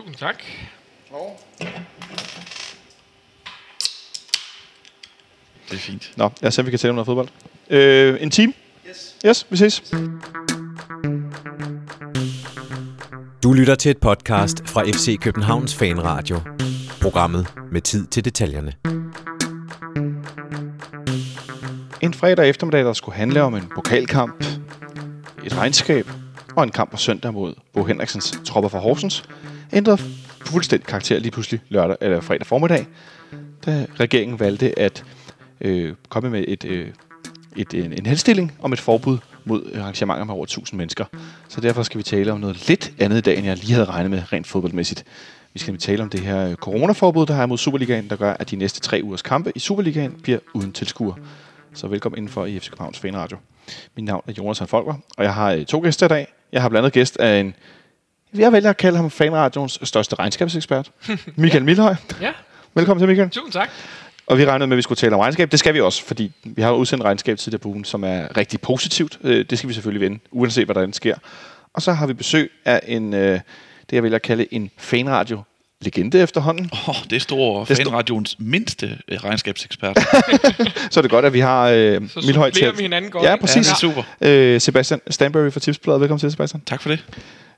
Tusind tak. Det er fint. Nå, lad os se, om vi kan tale om noget fodbold. Øh, en time? Yes. Yes, vi ses. Du lytter til et podcast fra FC Københavns Fanradio. Programmet med tid til detaljerne. En fredag eftermiddag, der skulle handle om en pokalkamp, et regnskab og en kamp på søndag mod Bo Henriksens tropper fra Horsens, ændrede fuldstændig karakter lige pludselig lørdag eller fredag formiddag, da regeringen valgte at øh, komme med et, øh, et, en, en henstilling om et forbud mod arrangementer med over 1000 mennesker. Så derfor skal vi tale om noget lidt andet i dag, end jeg lige havde regnet med rent fodboldmæssigt. Vi skal tale om det her øh, coronaforbud, der har mod Superligaen, der gør, at de næste tre ugers kampe i Superligaen bliver uden tilskuer. Så velkommen indenfor i FC Københavns Fanradio. Mit navn er Jonas Folker, og jeg har øh, to gæster i dag. Jeg har blandt andet gæst af en, jeg vælger at kalde ham Fanradions største regnskabsekspert, Michael Milhøj. Ja, Velkommen til, Michael. tusind tak. Og vi regnede med, at vi skulle tale om regnskab. Det skal vi også, fordi vi har udsendt regnskab tidligere på ugen, som er rigtig positivt. Øh, Det skal vi selvfølgelig vende, uanset hvad der end sker. Og så har vi besøg af en, øh, det jeg vil kalde en fanradio legende efterhånden. Oh, det stor- fanradions mindste øh, regnskabsekspert. Så er det godt, at vi har øh, Så Milhøj til. vi hinanden godt. Ja, præcis. Ja, det er super. Øh, Sebastian Stanbury fra Tipsbladet. Velkommen til, Sebastian. Tak for det.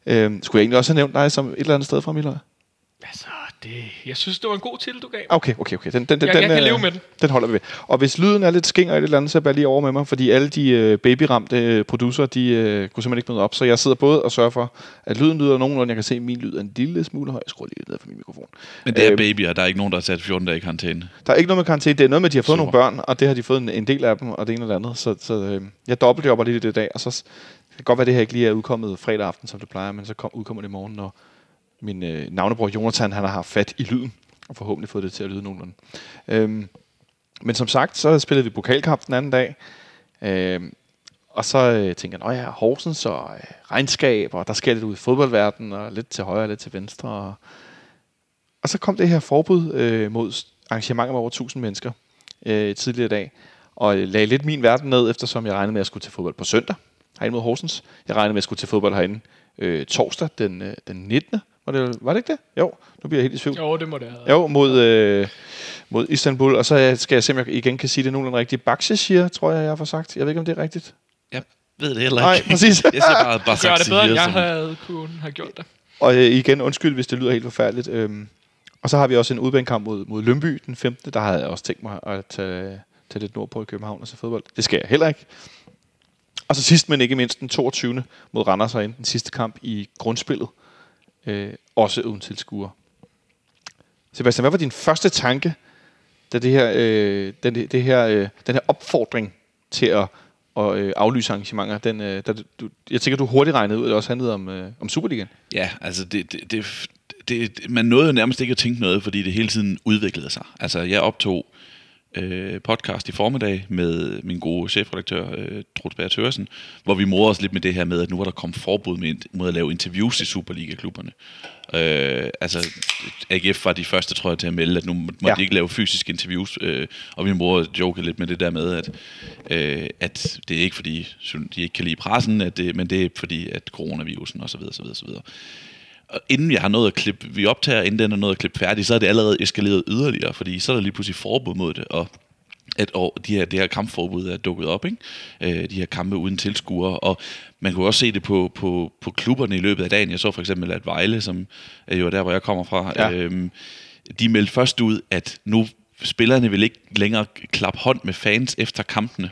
Øh, skulle jeg egentlig også have nævnt dig som et eller andet sted fra Milhøj? Altså, det, jeg synes, det var en god titel, du gav. Okay, okay, okay. Den, den, den, Jeg- den, jeg kan øh, leve med den. Den holder vi ved. Og hvis lyden er lidt skinger eller et eller andet, så bær lige over med mig, fordi alle de øh, babyramte øh, producer, de øh, kunne simpelthen ikke møde op. Så jeg sidder både og sørger for, at lyden lyder nogenlunde. Jeg kan se, at min lyd er en lille smule høj. Jeg skruer lige ned for min mikrofon. Men det er Øh, baby, og der er ikke nogen, der har sat 14 dage i karantæne. Der er ikke noget med karantæne. Det er noget med, at de har fået Super. nogle børn, og det har de fået en, en del af dem, og det ene og det andet. Så, så øh, jeg dobbeltjobber lidt i det i dag, og så det kan godt være, at det her ikke lige er udkommet fredag aften, som det plejer, men så kom, udkommer det i morgen, når min øh, navnebror Jonathan han har haft fat i lyden, og forhåbentlig fået det til at lyde nogenlunde. Øhm, men som sagt, så spillede vi pokalkamp den anden dag, øhm, og så øh, tænker jeg, at ja, Horsens og øh, regnskab, og der sker lidt ud i fodboldverdenen, og lidt til højre og lidt til venstre. Og, og så kom det her forbud øh, mod arrangementer med over 1000 mennesker øh, tidligere i dag, og øh, lagde lidt min verden ned, eftersom jeg regnede med, at jeg skulle til fodbold på søndag herinde mod Horsens. Jeg regnede med, at jeg skulle til fodbold herinde øh, torsdag den, øh, den 19. Var det, var det ikke det? Jo, nu bliver jeg helt i tvivl. Jo, det må det have. Jo, mod, øh, mod Istanbul. Og så øh, skal jeg se, om jeg igen kan sige det nogenlunde rigtigt. Bakshashir, tror jeg, jeg får sagt. Jeg ved ikke, om det er rigtigt. Jeg ved det heller Nej, ikke. præcis. Jeg siger bare, bare Gør det bedre, end jeg som, havde kunne have gjort det. Og øh, igen, undskyld, hvis det lyder helt forfærdeligt. Øhm, og så har vi også en udbanekamp mod, mod Lønby den 15. Der havde jeg også tænkt mig at tage, tage lidt nordpå i København og se fodbold. Det skal jeg heller ikke. Og så sidst, men ikke mindst, den 22. mod Randers herinde. Den sidste kamp i grundspillet. Øh, også uden tilskuer. Sebastian, hvad var din første tanke, da det her, øh, den, det her, øh, den her opfordring til at, at øh, aflyse arrangementer, den, øh, der, du, jeg tænker, du hurtigt regnede ud, at det også handlede om, øh, om Superligaen. Ja, altså det, det, det, det, man nåede jo nærmest ikke at tænke noget, fordi det hele tiden udviklede sig. Altså jeg optog øh, podcast i formiddag med min gode chefredaktør, øh, Truls Bære Tørsen, hvor vi morede os lidt med det her med, at nu var der kommet forbud med, mod at lave interviews i Superliga-klubberne. Øh, altså, AGF var de første, tror jeg, til at melde, at nu må, Ja. de ikke lave fysiske interviews, øh, og min mor jokede lidt med det der med, at, øh, at det er ikke fordi, de ikke kan lide pressen, at det, men det er fordi, at coronavirusen osv. osv., osv. Inden jeg har nået at klippe, vi optager, inden den er nået at klippe færdig, så er det allerede eskaleret yderligere, fordi så er der lige pludselig forbud mod det, og at og de her, det her kampforbud er dukket op, ikke? Øh, de her kampe uden tilskuere, og man kunne også se det på, på, på klubberne i løbet af dagen. Jeg så for eksempel, at Vejle, som er jo der, hvor jeg kommer fra, ja. øhm, de meldte først ud, at nu spillerne vil ikke længere klappe hånd med fans efter kampene.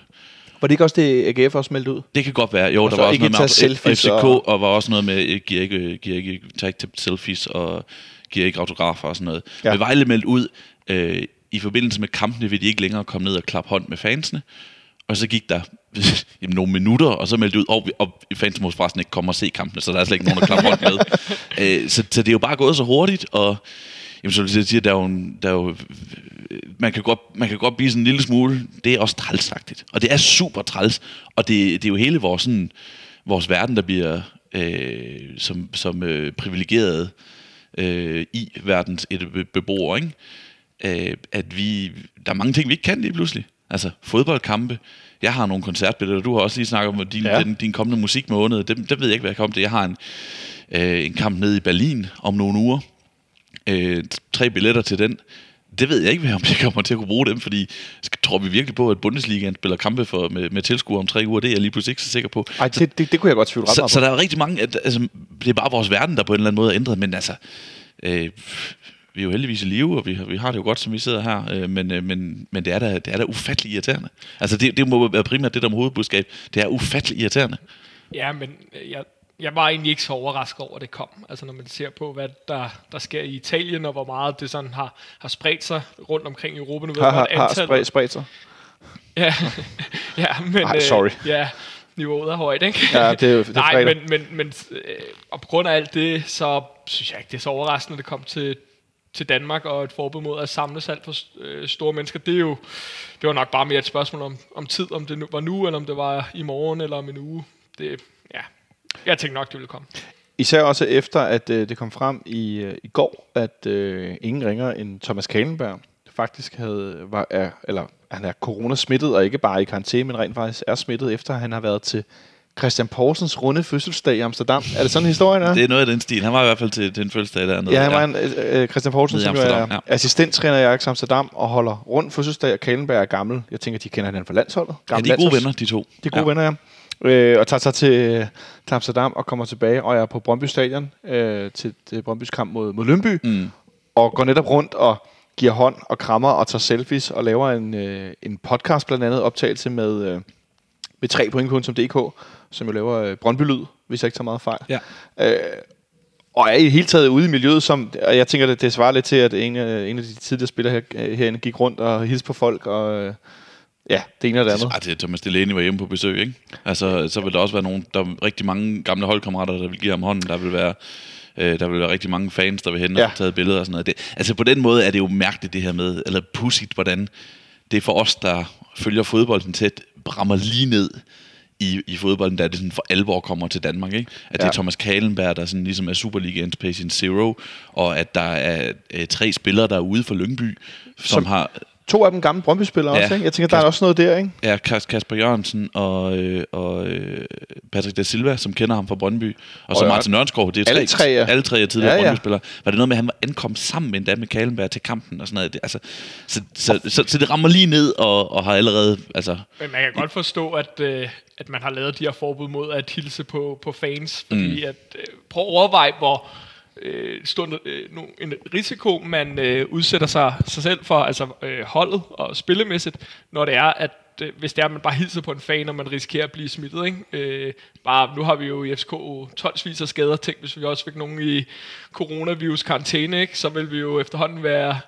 Var det ikke også det, AGF også meldte ud? Det kan godt være. Jo, Og der var også ikke noget med tage auto- selfies FCK, og- og... var også noget med, øh, giver ikke, giver ikke tag til selfies, og giver ikke autografer og sådan noget. Ja. Men Vejle meldte ud, øh, i forbindelse med kampene vil de ikke længere komme ned og klappe hånd med fansene. Og så gik der jamen, nogle minutter, og så meldte ud, og, og fansene må forresten ikke komme og se kampene, så der er slet ikke nogen, der klapper hånd med. øh, så, så det er jo bare gået så hurtigt, og jamen, så vil jeg sige, der er jo, en- der er jo man kan, godt, man kan godt blive sådan en lille smule, det er også trælsagtigt. Og det er super træls, og det, det er jo hele vores, sådan, vores verden, der bliver øh, som, som øh, privilegeret øh, i verdens et be- beboer, ikke? Øh, at vi, der er mange ting, vi ikke kan lige pludselig. Altså fodboldkampe. Jeg har nogle koncertbilletter. Du har også lige snakket om din, Ja. den, din kommende musikmåned. Dem, dem ved jeg ikke, hvad jeg kommer til. Jeg har en, øh, en kamp nede i Berlin om nogle uger. Øh, tre billetter til den. Det ved jeg ikke, om jeg kommer til at kunne bruge dem, fordi tror vi virkelig på, at Bundesligaen spiller kampe for, med, med tilskuere om tre uger? Det er jeg lige pludselig ikke så sikker på. Ej, det, det, det kunne jeg godt tvivle ret Så, meget så på. der er rigtig mange, at, altså, det er bare vores verden, der på en eller anden måde er ændret, men altså, øh, vi er jo heldigvis i live, og vi, har- vi har det jo godt, som vi sidder her, øh, men, øh, men, men det er da, det er da ufattelig irriterende. Altså, det, det må være primært det der med hovedbudskab. Det er ufattelig irriterende. Ja, men jeg, jeg var egentlig ikke så overrasket over, at det kom. Altså når man ser på, hvad der, der sker i Italien, og hvor meget det sådan har, har spredt sig rundt omkring i Europa. Nu ved Har, har, har spredt, spredt sig. Ja, ja men... Ej, sorry. Øh, ja, niveauet er højt, ikke? Ja, det er jo- det er Nej, fredag. men, men, men øh, og på grund af alt det, så synes jeg ikke, det er så overraskende, at det kom til, til Danmark, og et forbud mod at samles alt for øh, store mennesker. Det er jo det var nok bare mere et spørgsmål om, om tid, om det nu, var nu, eller om det var i morgen, eller om en uge. Det, ja, jeg tænkte nok, det ville komme. Især også efter, at øh, det kom frem i, øh, i går, at øh, ingen ringer end Thomas Kalenberg faktisk havde, var, er, eller han er coronasmittet, og ikke bare i karantæne, men rent faktisk er smittet, efter han har været til Christian Poulsens runde fødselsdag i Amsterdam. Er det sådan historien er? Det er noget af den stil. Han var i hvert fald til, til en fødselsdag dernede. Ja, han var en, øh, øh, Christian Poulsen, som er ja. assistenttræner i Ajax Amsterdam og holder rundt fødselsdag, og Kalenberg er gammel. Jeg tænker, de kender hinanden fra landsholdet. ja, Gamle de er gode landsholds- venner, de to. de er gode ja. venner, ja. Øh, og tager sig til, til Amsterdam og kommer tilbage og er på Brøndby Stadion øh, til, til Brøndbys kamp mod, mod Lønby. Mm. Og går netop rundt og giver hånd og krammer og tager selfies og laver en, øh, en podcast blandt andet optagelse med, øh, med 3point.dk, som jo laver øh, Brøndby-lyd, hvis jeg ikke tager meget fejl. Ja. Øh, og er i det hele taget ude i miljøet, som, og jeg tænker, det, det svarer lidt til, at en, af- en af de tidligere spillere her, øh, herinde gik rundt og hilste på folk, og øh, ja, det ene og det andet. Ah, det er Thomas Delaney var hjemme på besøg, ikke? Altså, så vil der også være nogen, der er rigtig mange gamle holdkammerater, der vil give ham hånden. Der vil være, øh, der vil være rigtig mange fans, der vil hen og Ja. taget billeder og sådan noget. Det, altså, på den måde er det jo mærkeligt, det her med, eller pudsigt, hvordan det er for os, der følger fodbolden tæt, rammer lige ned i, i fodbolden, da det sådan for alvor kommer til Danmark. Ikke? At det Ja. er Thomas Kalenberg, der sådan ligesom er Superligaens patient zero, og at der er øh, tre spillere, der er ude for Lyngby, Som- som har To af dem gamle Brøndby-spillere Ja. også, ikke? Jeg tænker, der er også noget der, ikke? Ja, Kas- Kasper Jørgensen og, øh, og øh, Patrick da Silva, som kender ham fra Brøndby. Og så Og Martin Ørnskov. Det er alle tre, ja. alle tre er tidligere Ja, ja. Brøndby-spillere. Var det noget med, at han var ankommet sammen med en med Kalenberg til kampen og sådan noget? Det, altså, så, så, så, så, det rammer lige ned og, og har allerede... Altså, Men man kan godt forstå, at, øh, at man har lavet de her forbud mod at hilse på, på fans, fordi mm. at, øh, prøv at overveje, hvor øh, stor øh, en risiko man øh, udsætter sig, sig selv for, altså øh, holdet og spillemæssigt, når det er, at øh, hvis det er, at man bare hilser på en fan, og man risikerer at blive smittet. Ikke? Øh, bare, nu har vi jo i FCK tonsvis af skader. Tænk, hvis vi også fik nogen i coronavirus karantæne, ikke? så vil vi jo efterhånden være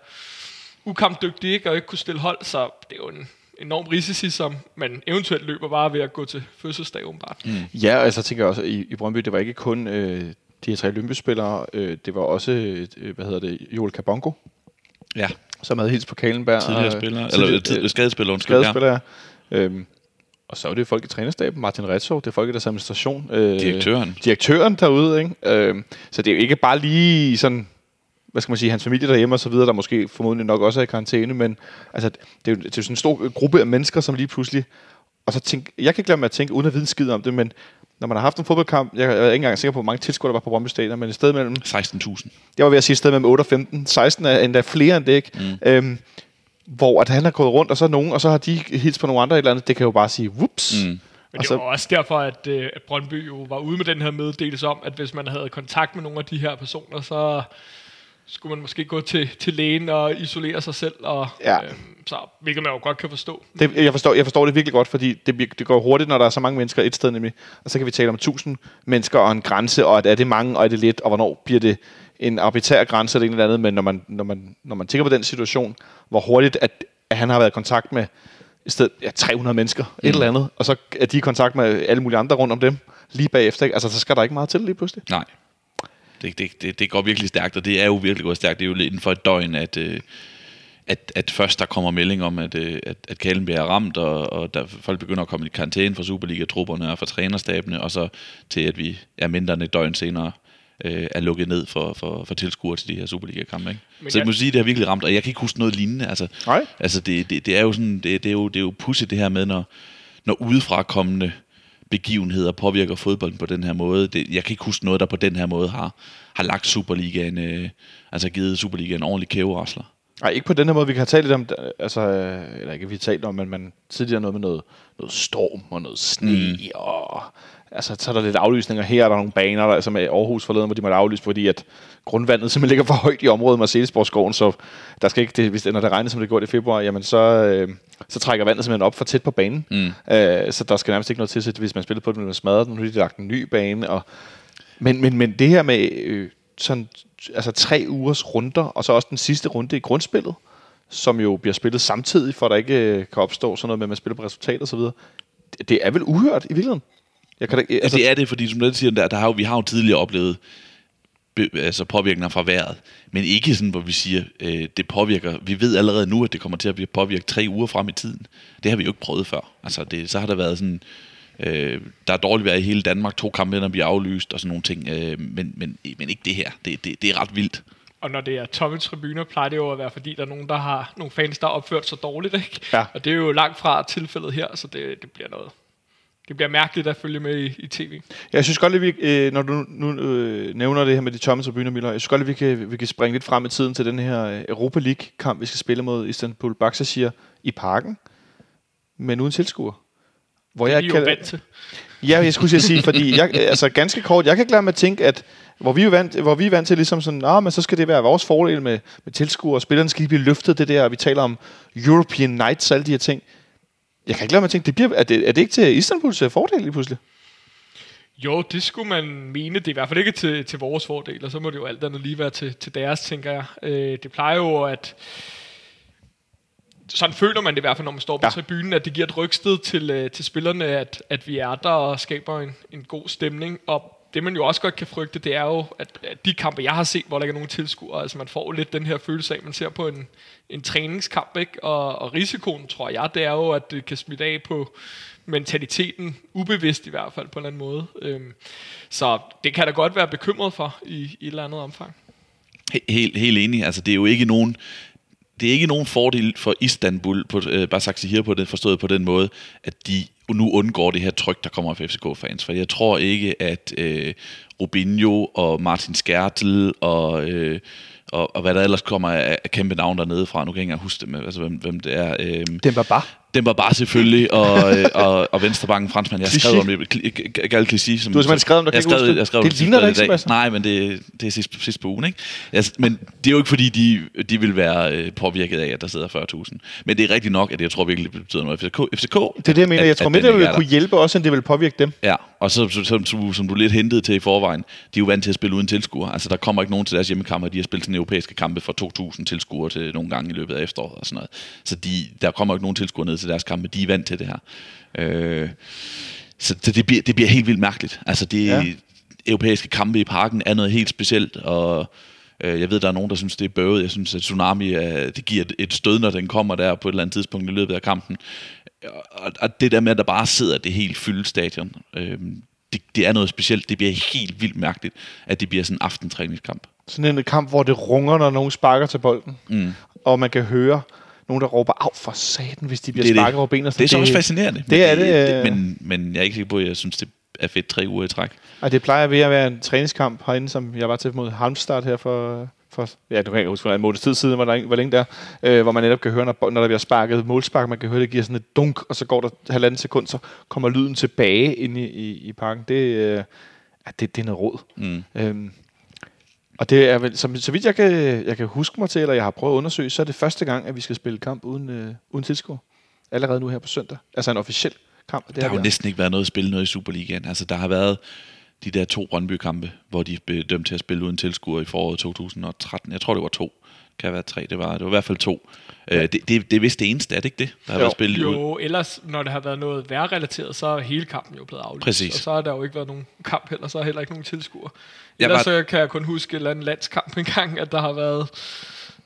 ukampdygtige ikke? og ikke kunne stille hold, så det er jo en enorm risici, som man eventuelt løber bare ved at gå til fødselsdag åbenbart. Mm. Ja, og så tænker jeg også, at i, i Brøndby, det var ikke kun øh, de her tre Lønby-spillere, øh, det var også, øh, hvad hedder det, Joel Kabongo, ja, som havde hils på Kalenberg. tidligere spillere. tidligere- Eller tid, øh, skadespillere, undskyld. Ja. skadespillere, ja. Øhm, og så er det folk i trænerstaben, Martin Retzov, det er folk i deres administration. Øh, Direktøren. Direktøren derude, ikke? Øhm, så det er jo ikke bare lige sådan, hvad skal man sige, hans familie derhjemme og så videre, der måske formodentlig nok også er i karantæne, men altså, det er jo, det er jo sådan en stor gruppe af mennesker, som lige pludselig, og så tænk, jeg kan ikke mig at tænke, uden at vide en skid om det, men når man har haft en fodboldkamp, jeg er ikke engang sikker på, hvor mange tilskuere der var på Brøndby Stadion, men et sted mellem 16.000. jeg var ved at sige et sted mellem 8 og 15. 16 er endda flere end det, ikke? Mm. Øhm, hvor at han har gået rundt, og så er nogen, og så har de hils på nogle andre et eller andet. Det kan jo bare sige, whoops. Mm. Men det var også derfor, at, øh, at Brøndby jo var ude med den her meddelelse om, at hvis man havde kontakt med nogle af de her personer, så skulle man måske gå til, til lægen og isolere sig selv, og, Ja. øhm, så, hvilket man jo godt kan forstå. Det, jeg, forstår, jeg forstår det virkelig godt, fordi det, det går hurtigt, når der er så mange mennesker et sted nemlig. Og så kan vi tale om 1000 mennesker og en grænse, og at er det mange, og er det lidt, og hvornår bliver det en arbitrær grænse eller en eller andet. Men når man, når man, når man tænker på den situation, hvor hurtigt, at, at han har været i kontakt med i stedet, ja, 300 mennesker, mm. et eller andet, og så er de i kontakt med alle mulige andre rundt om dem, lige bagefter. Ikke? Altså, så skal der ikke meget til lige pludselig. Nej. Det, det, det, det går virkelig stærkt, og det er jo virkelig gået stærkt. Det er jo inden for et døgn, at, øh, at, at først der kommer melding om, at, øh, at, at Kalenberg er ramt, og, og der, folk begynder at komme i karantæne fra Superliga-trupperne og fra trænerstabene, og så til, at vi er mindre end et døgn senere øh, er lukket ned for, for, for tilskuere til de her Superliga-kampe. Ikke? Men Så jeg må sige, at det har virkelig ramt, og jeg kan ikke huske noget lignende. Altså, Nej. altså det, det, det, er jo sådan, det, det er jo, det er jo pudsigt det her med, når, når udefra kommende begivenheder påvirker fodbolden på den her måde. Det, jeg kan ikke huske noget, der på den her måde har, har lagt Superligaen, øh, altså givet Superligaen en ordentlig kæverasler. Nej, ikke på den her måde. Vi kan have talt lidt om, altså, eller ikke vi har talt om, men man tidligere noget med noget, noget storm og noget sne, mm. og altså, så er der lidt aflysninger her, er der nogle baner, der, som er Aarhus forleden, hvor de måtte aflyse, fordi at grundvandet simpelthen ligger for højt i området Marcellesborgskoven, så der skal ikke, det, hvis det, når det regner, som det går i februar, jamen så, øh, så trækker vandet simpelthen op for tæt på banen. Mm. Øh, så der skal nærmest ikke noget til, hvis man spiller på den, man smadrer den, nu har de lagt en ny bane, og, men, men, men det her med øh, sådan, altså tre ugers runder, og så også den sidste runde i grundspillet, som jo bliver spillet samtidig, for at der ikke øh, kan opstå sådan noget med, at man spiller på resultat og så videre. Det, det er vel uhørt i virkeligheden? Jeg kan da, altså, altså, det er det, fordi som du siger, der, der har jo, vi har jo tidligere oplevet be, altså påvirkninger fra vejret, men ikke sådan, hvor vi siger, øh, det påvirker, vi ved allerede nu, at det kommer til at blive påvirket tre uger frem i tiden. Det har vi jo ikke prøvet før. Altså, det, så har der været sådan, øh, der er dårligt vejr i hele Danmark, to kampe, der bliver aflyst og sådan nogle ting, øh, men, men, men ikke det her. Det, det, det er ret vildt. Og når det er tomme tribuner, plejer det jo at være, fordi der er nogen, der har nogle fans, der har opført sig dårligt, ikke? Ja. Og det er jo langt fra tilfældet her, så det, det bliver noget det bliver mærkeligt at følge med i, i tv. Jeg synes godt, at vi, øh, når du nu øh, nævner det her med de tomme tribuner, Miller, jeg synes godt, at vi kan, vi kan springe lidt frem i tiden til den her øh, Europa League-kamp, vi skal spille mod Istanbul Baksashir i parken, men uden tilskuer. Hvor det er jeg kan, jo vant til. Ja, jeg skulle sige, fordi jeg, altså ganske kort, jeg kan ikke lade mig at tænke, at hvor vi er vant, hvor vi er vant til ligesom sådan, nah, men så skal det være vores fordel med, med tilskuere, og spillerne skal blive løftet det der, og vi taler om European Nights, alle de her ting. Jeg kan ikke lade mig tænke, det bliver, er, det, er det ikke til Istanbuls fordel lige pludselig? Jo, det skulle man mene. Det er i hvert fald ikke til, til vores fordel, og så må det jo alt andet lige være til, til deres, tænker jeg. Øh, det plejer jo at... Sådan føler man det i hvert fald, når man står på ja. tribunen, at det giver et rygsted til, øh, til spillerne, at, at vi er der og skaber en, en god stemning. Og det man jo også godt kan frygte, det er jo, at, at de kampe, jeg har set, hvor der ikke er nogen tilskuere, altså man får lidt den her følelse af, man ser på en, en træningskamp, ikke? Og, og risikoen, tror jeg, det er jo, at det kan smitte af på mentaliteten, ubevidst i hvert fald på en eller anden måde. Øhm, så det kan da godt være bekymret for i, i et eller andet omfang. Helt, helt enig. Altså, det er jo ikke nogen det er ikke nogen fordel for Istanbul, på, øh, bare sagt her på den, forstået på den måde, at de nu undgår det her tryk, der kommer fra FCK-fans. For jeg tror ikke, at øh, Rubinho og Martin Skertel og, øh, og, og hvad der ellers kommer af, af kæmpe navn dernede fra, nu kan jeg ikke huske dem, altså, hvem, hvem det er. Øh, det Ba. Den var bare selvfølgelig, og, øh, og, og Venstrebanken franskmand. Jeg har skrevet om det. Gal Clichy. Som, du har simpelthen skrevet om det, jeg skrev, jeg skrev det. Ligner det ikke, Nej, men det, det er sidst, sidst på ugen. Ikke? Altså, men det er jo ikke, fordi de, de vil være øh, påvirket af, at der sidder 40.000. Men det er rigtigt nok, at jeg tror virkelig, det betyder noget. FCK, FCK det er det, jeg mener. Jeg tror mere, det vil kunne hjælpe også, end det vil påvirke dem. Ja, og så, som, som, som, som du lidt hentede til i forvejen, de er jo vant til at spille uden tilskuer. Altså, der kommer ikke nogen til deres hjemmekampe. De har spillet sådan europæiske kampe for 2.000 tilskuere til nogle gange i løbet af efteråret og sådan noget. Så de, der kommer ikke nogen tilskuere ned til deres kampe. De er vant til det her. Øh, så det bliver, det bliver helt vildt mærkeligt. Altså, det ja. europæiske kampe i parken er noget helt specielt, og øh, jeg ved, der er nogen, der synes, det er bøvet. Jeg synes, at Tsunami, øh, det giver et stød, når den kommer der på et eller andet tidspunkt i løbet af kampen. Og, og det der med, at der bare sidder det helt fyldt stadion, øh, det, det er noget specielt. Det bliver helt vildt mærkeligt, at det bliver sådan en aftentræningskamp. Sådan en kamp, hvor det runger, når nogen sparker til bolden. Mm. Og man kan høre nogen, der råber af for satan, hvis de bliver det sparket over benene. Det er så også fascinerende. Det er det. det, øh, men, men jeg er ikke sikker på, at jeg synes, det er fedt tre uger i træk. Og det plejer ved at være en træningskamp herinde, som jeg var til mod Halmstad her for, for ja, du kan ikke huske, en måneds tid siden, hvor, der, hvor længe der, øh, hvor man netop kan høre, når, når der bliver sparket målspark, man kan høre, det giver sådan et dunk, og så går der halvanden sekund, så kommer lyden tilbage ind i, i, i parken. Det, øh, ja, det, det er noget råd. Mm. Øhm, og det er vel, som, så vidt jeg kan, jeg kan huske mig til, eller jeg har prøvet at undersøge, så er det første gang, at vi skal spille kamp uden, øh, uden tilskuer. Allerede nu her på søndag. Altså en officiel kamp. Det der har jo næsten ikke været noget at spille noget i Superligaen. Altså der har været de der to Brøndby-kampe, hvor de blev dømt til at spille uden tilskuer i foråret 2013. Jeg tror, det var to. Kan have været tre. Det var, det var i hvert fald to. Øh, det, det, det er vist det eneste, er det ikke det, der har jo. været spillet Jo, ellers når det har været noget værrelateret, så er hele kampen jo blevet aflyst. Præcis. Og så har der jo ikke været nogen kamp heller, så er heller ikke nogen tilskuer. Ellers var... så kan jeg kun huske et eller andet landskamp engang, at der har været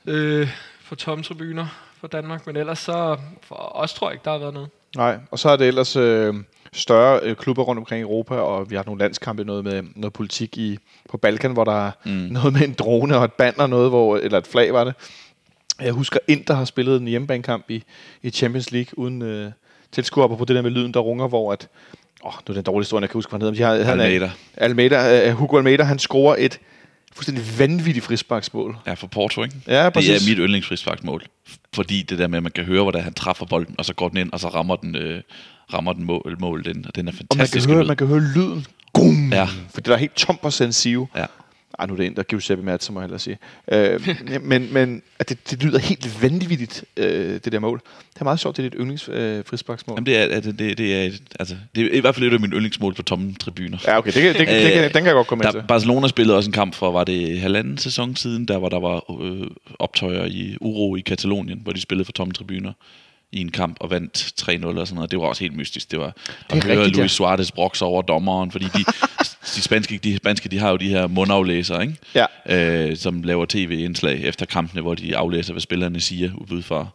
øh, for tomme tribuner for Danmark, men ellers så for os tror jeg ikke, der har været noget. Nej, og så er det ellers øh, større øh, klubber rundt omkring i Europa, og vi har nogle landskampe, noget med noget politik i på Balkan, hvor der er mm. noget med en drone og et banner, noget hvor, eller et flag var det. Jeg husker Inter har spillet en hjemmebanekamp i, i Champions League uden øh, tilskuere på det der med lyden, der runger, hvor at Åh, nu er det en dårlig historie, jeg kan huske, hvad han hedder. De har, han er- Almeida. Almeida. Uh, Hugo Almeida, han scorer et fuldstændig vanvittigt frisparksmål. Ja, for Porto, ikke? Ja, Det præcis. er mit yndlingsfrisparksmål. Fordi det der med, at man kan høre, hvordan han træffer bolden, og så går den ind, og så rammer den, øh, rammer den mål, mål den, og den er Og man kan, fantastisk. høre, man kan høre lyden. Gum! Ja. For det er helt tomt på Sensio. Ja. Ej, nu er det en, der Giuseppe Mazza, må jeg hellere sige. Øh, men men at det, det lyder helt vanvittigt, øh, det der mål. Det er meget sjovt, det er dit yndlings øh. Jamen, det er, altså, det, det, er, et- altså, det er i hvert fald et af mine yndlingsmål på tomme tribuner. Ja, okay, det, kan- det, det, det, kan- den kan jeg godt komme med der, til. Barcelona spillede også en kamp for, var det halvanden sæson siden, der hvor der var øh, optøjer i uro i Katalonien, hvor de spillede for tomme tribuner i en kamp og vandt 3-0 og sådan noget. Det var også helt mystisk. Det var at høre rigtigt. Luis Suarez brokse over dommeren, fordi de, de, spanske, de spanske, de har jo de her mundaflæsere, ikke? Ja. øh, som laver tv-indslag efter kampene, hvor de aflæser, hvad spillerne siger ud fra,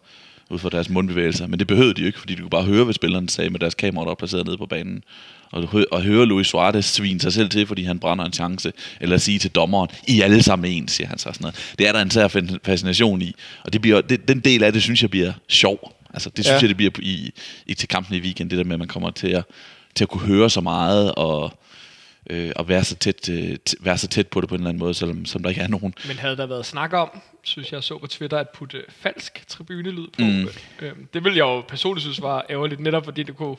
ud fra deres mundbevægelser. Men det behøvede de jo ikke, fordi du kunne bare høre, hvad spillerne sagde med deres kamera, der var placeret nede på banen. Og, hø- og høre Luis Suarez svine sig selv til, fordi han brænder en chance, eller sige til dommeren, I er alle sammen en, siger han så sådan noget. Det er der en sær fan- fascination i, og det bliver, det, den del af det, synes jeg bliver sjov. Altså, det synes Ja. jeg, det bliver i, i, til kampen i weekend, det der med, at man kommer til at, til at kunne høre så meget, og, øh, og være, så tæt, øh, t- være så tæt på det på en eller anden måde, selvom som der ikke er nogen. Men havde der været snak om, synes jeg så på Twitter, at putte falsk tribunelyd på. Mm. Øhm, det ville jeg jo personligt synes var ærgerligt, netop fordi det kunne,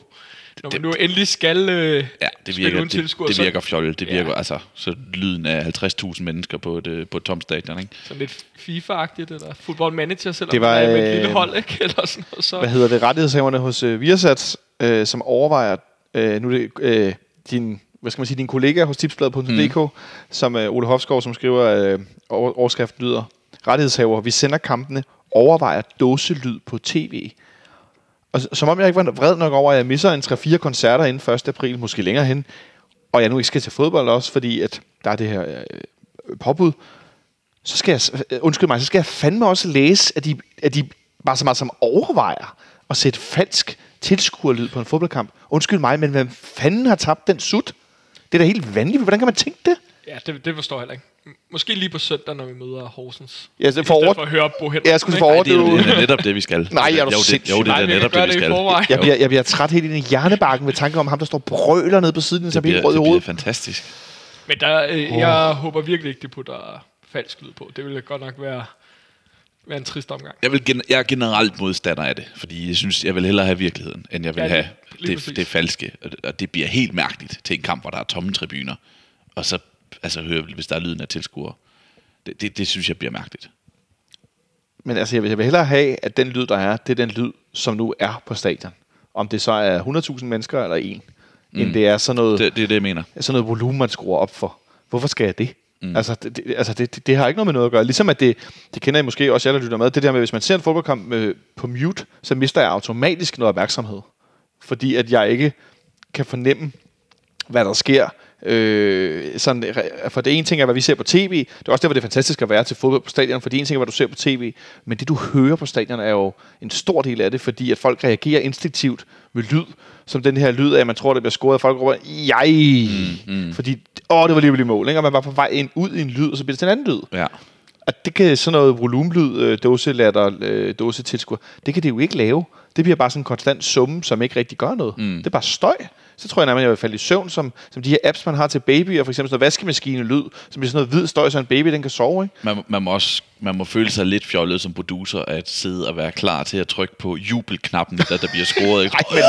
når man nu endelig skal øh, Ja, det spille virker, uden det, tilskuere, det så- virker fjollet. Det Ja. virker, altså, så lyden af 50.000 mennesker på et, øh, på et tomt stadion, ikke? sådan lidt FIFA-agtigt, eller football manager, selvom Det var, det var med et lille øh, hold, ikke? Eller sådan noget, så. Hvad hedder det? Rettighedshaverne hos øh, Viasat, øh, som overvejer, øh, nu er det øh, din, hvad skal man sige, din kollega hos tipsbladet.dk, mm. som øh, Ole Hofskov, som skriver, øh, over, overskriften lyder, rettighedshaver, vi sender kampene, overvejer dåselyd på tv. Og som om jeg ikke var vred nok over, at jeg misser en 3-4 koncerter inden 1. april, måske længere hen, og jeg nu ikke skal til fodbold også, fordi at der er det her øh, påbud, så skal jeg, øh, undskyld mig, så skal jeg fandme også læse, at de, at de bare så meget som overvejer at sætte falsk tilskuerlyd på en fodboldkamp. Undskyld mig, men hvem fanden har tabt den sut? Det er da helt vanvittigt. Hvordan kan man tænke det? Ja, det, det forstår jeg heller ikke. Måske lige på søndag, når vi møder Horsens. Ja, så I for stedet over- for at høre Bo Henriksen. Ja, jeg skulle for over- Det er, det- det er netop det, vi skal. Nej, er du jo, det, jo, det er jeg netop det, vi det i skal. Jeg bliver, jeg bliver træt helt ind i hjernebarken ved tanke om ham, der står brølerne nede på siden, så Det bliver rød i det bliver hovedet. fantastisk. Men der, øh, jeg håber virkelig ikke, de putter falsk lyd på. Det ville godt nok være, være en trist omgang. Jeg, vil gen- jeg er generelt modstander af det, fordi jeg synes, jeg vil hellere have virkeligheden, end jeg vil Ja, have lige det, præcis. det falske. Og det- Og det bliver helt mærkeligt til en kamp, hvor der er tomme tribuner. Og så altså, høre, hvis der er lyden af tilskuere. Det, det, det synes jeg bliver mærkeligt. Men altså, jeg vil, jeg vil hellere have, at den lyd, der er, det er den lyd, som nu er på stadion. Om det så er 100.000 mennesker eller en, mm. end det er sådan noget, Det, det er det, jeg mener. sådan noget volumen, man skruer op for. Hvorfor skal jeg det? Mm. Altså, det, det, altså det, det, det har ikke noget med noget at gøre. Ligesom at det, det kender I måske også, jer der lytter med, det der med, hvis man ser en fodboldkamp øh, på mute, så mister jeg automatisk noget opmærksomhed. Fordi at jeg ikke kan fornemme, hvad der sker. Øh, sådan, for det ene ting er, hvad vi ser på tv. Det er også derfor, det er fantastisk at være til fodbold på stadion, for det ene ting er, hvad du ser på tv. Men det, du hører på stadion, er jo en stor del af det, fordi at folk reagerer instinktivt med lyd, som den her lyd af, at man tror, det bliver scoret, og folk råber, jeg, mm, mm. fordi, åh, det var lige mål, ikke? og man var på vej ind, ud i en lyd, og så bliver det til en anden lyd. Ja. At det kan sådan noget volumenlyd, øh, dåselatter, øh, dåsetilskuer, det kan det jo ikke lave. Det bliver bare sådan en konstant summe, som ikke rigtig gør noget. Mm. Det er bare støj. Så tror jeg nærmest, jeg vil falde i søvn, som, som de her apps, man har til babyer, for eksempel sådan noget vaskemaskine-lyd, som bliver sådan noget hvid støj, så en baby den kan sove. Ikke? Man, man, må også, man må føle sig lidt fjollet som producer, at sidde og være klar til at trykke på jubelknappen, da der bliver scoret. Ikke?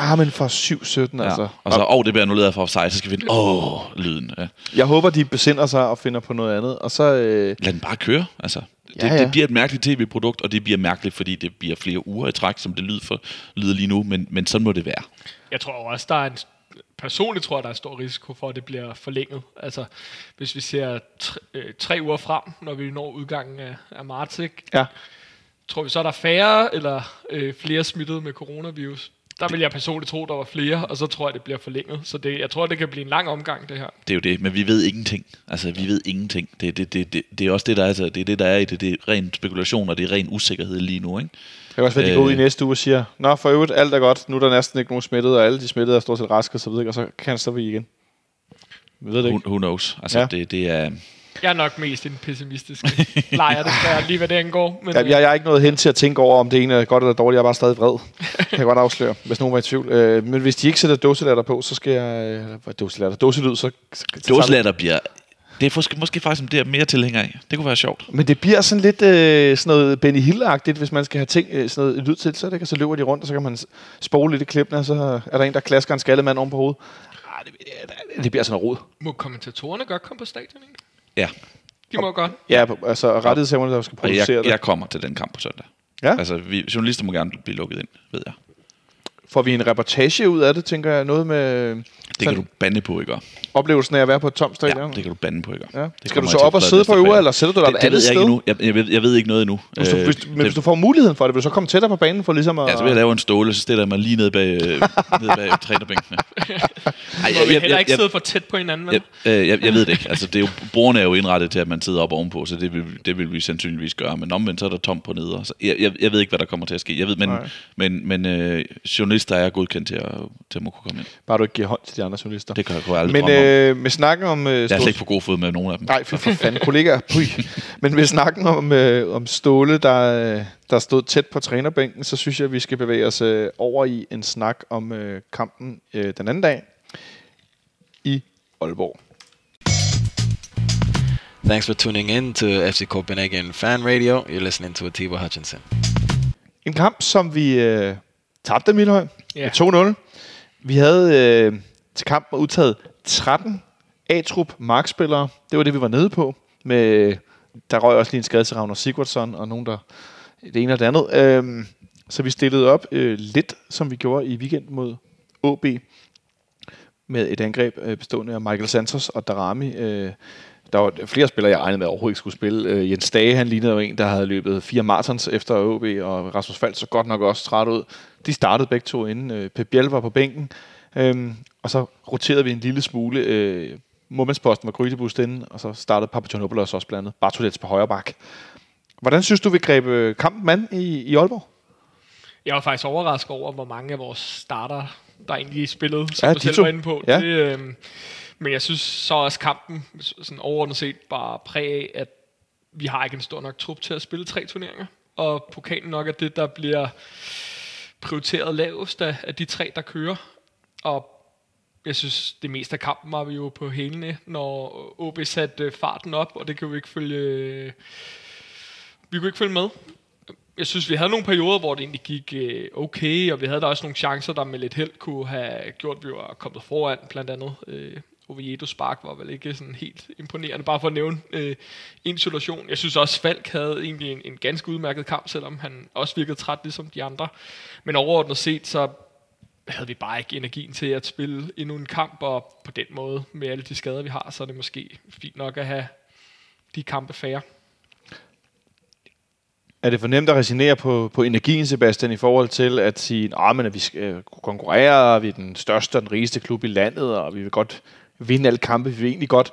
Ah, men for 7-17, Ja. altså. Og så, åh, oh, det bliver annulleret for offside, så skal vi finde, åh, oh, lyden. Ja. Jeg håber, de besinder sig og finder på noget andet. Og så, øh, Lad den bare køre. Altså, det, ja. ja. det bliver et mærkeligt tv-produkt, og det bliver mærkeligt, fordi det bliver flere uger i træk, som det lyder, for, lyder lige nu, men, men sådan må det være. Jeg tror også, der er en, personligt tror jeg, der er stor risiko for, at det bliver forlænget. Altså, hvis vi ser tre, øh, tre uger frem, når vi når udgangen af, af marts, ikke? ja. tror vi så, er der færre eller øh, flere smittede med coronavirus? Der vil jeg personligt tro, der var flere, og så tror jeg, det bliver forlænget. Så det, jeg tror, det kan blive en lang omgang, det her. Det er jo det, men vi ved ingenting. Altså, vi ved ingenting. Det, det, det, det, det er også det, der er, altså, det er det, der er i det. Det er ren spekulation, og det er ren usikkerhed lige nu, ikke? Det kan også være, de går ud i Øh. næste uge og siger, Nå, for øvrigt, alt er godt. Nu er der næsten ikke nogen smittet, og alle de smittede er stort set raske, og så videre, og så kan så vi igen. Vi ved det Who, ikke. who knows? Altså, ja. det, det er... Jeg er nok mest en pessimistisk lejer, det skal lige hvad det angår. Men, Ja, jeg, jeg er ikke noget hen til at tænke over, om det ene er godt eller dårligt. Jeg er bare stadig vred. Det kan jeg godt afsløre, hvis nogen var i tvivl. Øh, men hvis de ikke sætter dåselatter på, så skal jeg... Øh, hvad dåselatter? Dåselyd, så... Dåselatter bliver... Det er måske, måske faktisk det er mere tilhænger af. Det kunne være sjovt. Men det bliver sådan lidt øh, sådan noget Benny Hill-agtigt, hvis man skal have ting, øh, sådan noget lyd til, så, det, så løber de rundt, og så kan man spole lidt i klippene, og så er der en, der klasker en skaldet mand oven på hovedet. Ah, det, det, det bliver sådan noget rod. Må kommentatorerne godt komme på stadion, ikke? Ja, De må godt. Ja, altså rettighedshaverne, der skal producere jeg, det. jeg kommer til den kamp på søndag. Ja. Altså, vi, journalister må gerne blive lukket ind, ved jeg. Får vi en reportage ud af det, tænker jeg, noget med Det kan du bande på, ikke? Oplevelsen af at være på et tomt stadion? Ja, det kan du bande på, ikke? Ja. Det Skal du så jeg op og sidde på øver, eller sætter du dig det, et det andet ved jeg ikke sted? endnu. Jeg, jeg, ved, jeg ved ikke noget endnu. Hvis du, Øh, hvis, du, men det- hvis du får muligheden for det, vil du så komme tættere på banen for ligesom at... Ja, så vil jeg lave en ståle, så stiller jeg mig lige ned bag, øh, ned bag trænerbænkene. Ej, Må vi heller ikke sidde for tæt på hinanden, vel? jeg, øh, jeg, jeg ved det ikke. Altså, det er jo, bordene er jo indrettet til, at man sidder op ovenpå, så det vil, det vil vi sandsynligvis gøre. Men omvendt så er der tomt på neder. Så jeg, jeg, jeg ved ikke, hvad der kommer til at ske. Jeg ved, men, Nej. men, men øh, journalister er godkendt til at, til at må kunne komme ind. Bare du ikke giver hånd til de andre journalister. Det kan jeg, kunne jeg aldrig Men om. Øh, med snakken om... Øh, Jeg er Ståle- ikke på god fod med nogen af dem. Nej, for, for fanden, kollegaer. Puh. Men med snakken om, øh, om Ståle, der, der stod tæt på trænerbænken, så synes jeg, at vi skal bevæge os øh, over i en snak om øh, kampen øh, den anden dag i Aalborg. Thanks for tuning in to FC Copenhagen Fan Radio. You're listening to Atiba Hutchinson. En kamp, som vi øh, tabte, Milhøj, med 2-0. Vi havde øh, til kampen udtaget 13 A-trup markspillere. Det var det, vi var nede på. Med, der røg også lige en skade til Ragnar Sigurdsson, og nogen, der det ene og det andet. Øhm, så vi stillede op øh, lidt, som vi gjorde i weekend mod OB, med et angreb øh, bestående af Michael Santos og Darami. Øh, der var flere spillere, jeg regnede med overhovedet ikke skulle spille. Øh, Jens Dage, han lignede jo en, der havde løbet fire marathons efter OB, og Rasmus Falk så godt nok også træt ud. De startede begge to inden. Øh, Pep Biel var på bænken, øhm, og så roterede vi en lille smule. Øh, Målmandsposten var Grydebust inde, og så startede Papagiannopoulos også blandet. Bartolets på højre bak. Hvordan synes du, vi greb øh, kampen an i, i Aalborg? Jeg var faktisk overrasket over, hvor mange af vores starter, der egentlig spillede, som Ja, du selv to. var inde på. Ja. Det, øh, men jeg synes så også kampen, sådan overordnet set, bare præg af, at vi har ikke en stor nok trup til at spille tre turneringer. Og pokalen nok er det, der bliver prioriteret lavest af, af de tre, der kører. Og jeg synes, det meste af kampen var vi jo på hælene, når OB satte øh, farten op, og det kan vi ikke følge... Øh, vi kunne ikke følge med. Jeg synes, vi havde nogle perioder, hvor det egentlig gik øh, okay, og vi havde da også nogle chancer, der med lidt held kunne have gjort, at vi var kommet foran, blandt andet. Oviedo Spark var vel ikke sådan helt imponerende, bare for at nævne øh, en situation. Jeg synes også, Falk havde egentlig en, en ganske udmærket kamp, selvom han også virkede træt ligesom de andre. Men overordnet set, så havde vi bare ikke energien til at spille endnu en kamp, og på den måde, med alle de skader, vi har, så er det måske fint nok at have de kampe færre. Er det for nemt at resignere på, på energien, Sebastian, i forhold til at sige, at, men, at vi skal øh, konkurrere, og vi er den største og den rigeste klub i landet, og vi vil godt vinde alle kampe, vi vil egentlig godt,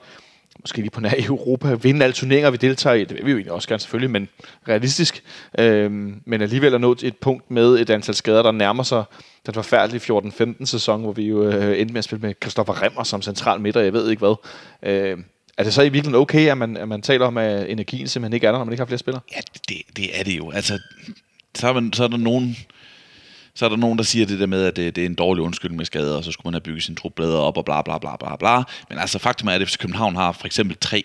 måske lige på nær i Europa, vinde alle turneringer, vi deltager i. Det vil vi jo egentlig også gerne selvfølgelig, men realistisk. Øhm, men alligevel at nå et punkt med et antal skader, der nærmer sig den forfærdelige 14-15 sæson, hvor vi jo øh, endte med at spille med Christoffer Remmer som central midter, jeg ved ikke hvad. Øh, er det så i virkeligheden okay, at man, at man taler om, at energien simpelthen ikke er der, når man ikke har flere spillere? Ja, det, det er det jo. Altså, så er, man, så er der nogen... Så er der nogen, der siger det der med, at det, det er en dårlig undskyldning med skader, og så skulle man have bygget sin trup bedre op, og bla bla bla bla bla. Men altså, faktum er, at FC København har for eksempel tre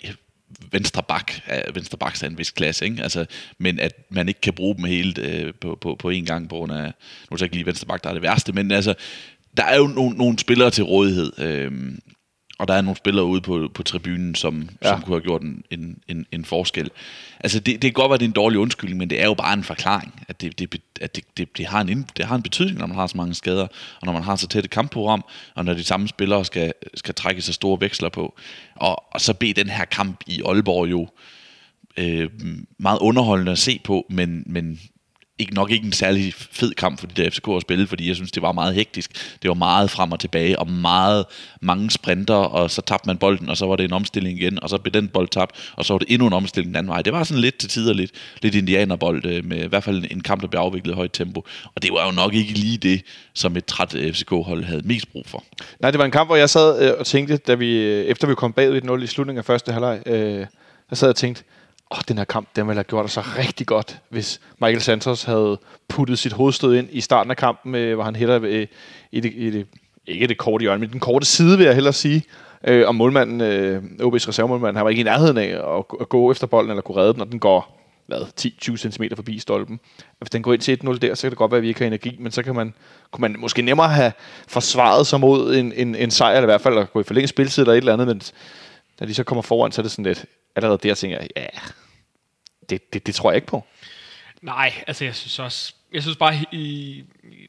venstre bak, venstre bak er en vis klasse, ikke? Altså, men at man ikke kan bruge dem helt øh, på, på, på en gang på grund af, nu er det ikke lige venstre bak, der er det værste, men altså, der er jo nogle, nogle spillere til rådighed, øh, og der er nogle spillere ude på, på tribunen, som, Ja. som kunne have gjort en, en, en, en forskel. Altså, det, det kan godt være, det er en dårlig undskyldning, men det er jo bare en forklaring, at det, det, at det, det, det, har, en, det har en betydning, når man har så mange skader, og når man har så tæt et kampprogram, og når de samme spillere skal, skal trække så store veksler på. Og, og så blev den her kamp i Aalborg jo øh, meget underholdende at se på, men, men ikke, nok ikke en særlig fed kamp for de der FCK at spille, fordi jeg synes, det var meget hektisk. Det var meget frem og tilbage, og meget mange sprinter, og så tabte man bolden, og så var det en omstilling igen, og så blev den bold tabt, og så var det endnu en omstilling den anden vej. Det var sådan lidt til tider lidt, lidt indianerbold, øh, med i hvert fald en kamp, der blev afviklet i højt tempo. Og det var jo nok ikke lige det, som et træt øh, FCK-hold havde mest brug for. Nej, det var en kamp, hvor jeg sad øh, og tænkte, da vi, efter vi kom bagud i 0 i slutningen af første halvleg, øh, jeg sad jeg og tænkte, åh, den her kamp, den ville have gjort det så rigtig godt, hvis Michael Santos havde puttet sit hovedstød ind i starten af kampen, øh, hvor han hætter øh, i, det, i det, ikke det korte hjørne, men den korte side, vil jeg hellere sige. Øh, og målmanden, øh, OB's reservemålmand, han var ikke i nærheden af at, at gå efter bolden eller kunne redde den, og den går hvad, 10-20 cm forbi stolpen. Hvis den går ind til 1-0 der, så kan det godt være, at vi ikke har energi, men så kan man, kunne man måske nemmere have forsvaret sig mod en, en, en sejr, eller i hvert fald at gå i forlænget spiltid eller et eller andet, men da de så kommer foran, så er det sådan lidt, allerede der tænker jeg, ja, det, det, det tror jeg ikke på. Nej, altså jeg synes også, jeg synes bare i,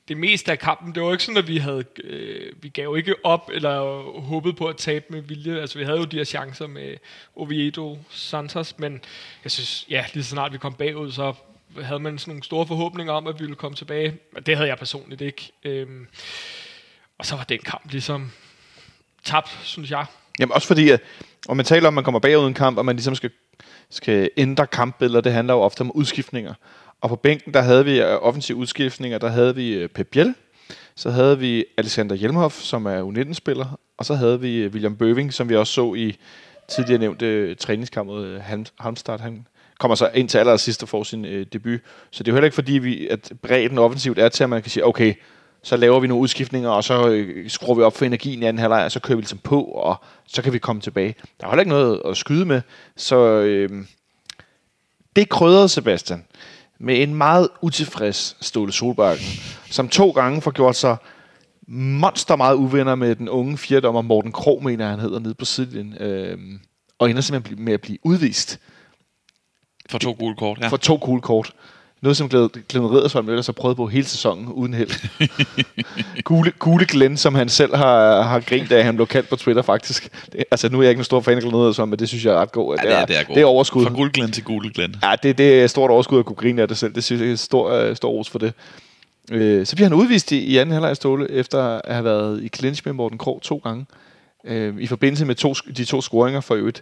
det meste af kampen, det var ikke sådan, at vi havde, øh, vi gav ikke op eller håbede på at tabe med vilje. Altså vi havde jo de her chancer med Oviedo, Santos, men jeg synes, ja, lige så snart vi kom bagud, så havde man sådan nogle store forhåbninger om, at vi ville komme tilbage. Men det havde jeg personligt ikke. Øhm, og så var den kamp ligesom tabt, synes jeg. Jamen også fordi, at, og man taler om, at man kommer bagud i en kamp, og man ligesom skal, skal ændre kampbilleder, det handler jo ofte om udskiftninger. Og på bænken, der havde vi øh, offensive udskiftninger, der havde vi øh, Pep Biel, så havde vi Alexander Hjelmhoff, som er U19-spiller, og så havde vi øh, William Bøving, som vi også så i tidligere nævnte træningskamp mod Halmstad. Han kommer så ind til allersidst og får sin øh, debut. Så det er jo heller ikke fordi, vi, at bredden offensivt er til, at man kan sige, okay, så laver vi nogle udskiftninger, og så øh, skruer vi op for energien i anden halvleg, og så kører vi ligesom på, og så kan vi komme tilbage. Der er heller ikke noget at skyde med, så øh, det krydrede Sebastian med en meget utilfreds Ståle Solbakken, som to gange får gjort sig monster meget uvenner med den unge fjerdommer Morten Krog, mener han hedder, nede på siden, øh, og ender simpelthen med at blive udvist. For to gule kort, ja. For to gule kort. Noget, som Glenn Riddersholm ellers har prøvet på hele sæsonen uden held. gule, gule Glenn, som han selv har, har grint af, han blev kaldt på Twitter faktisk. Det, altså, nu er jeg ikke en stor fan af Glenn Riddersholm, men det synes jeg er ret godt. Ja, det er, det er, det er overskud. Fra gule Glenn til gule Glenn. Ja, det, det er stort overskud at kunne grine af det selv. Det synes jeg er stor, uh, stor ros for det. Uh, så bliver han udvist i, i anden halvleg Ståle, efter at have været i clinch med Morten Krog to gange. Uh, I forbindelse med to, de to scoringer for øvrigt.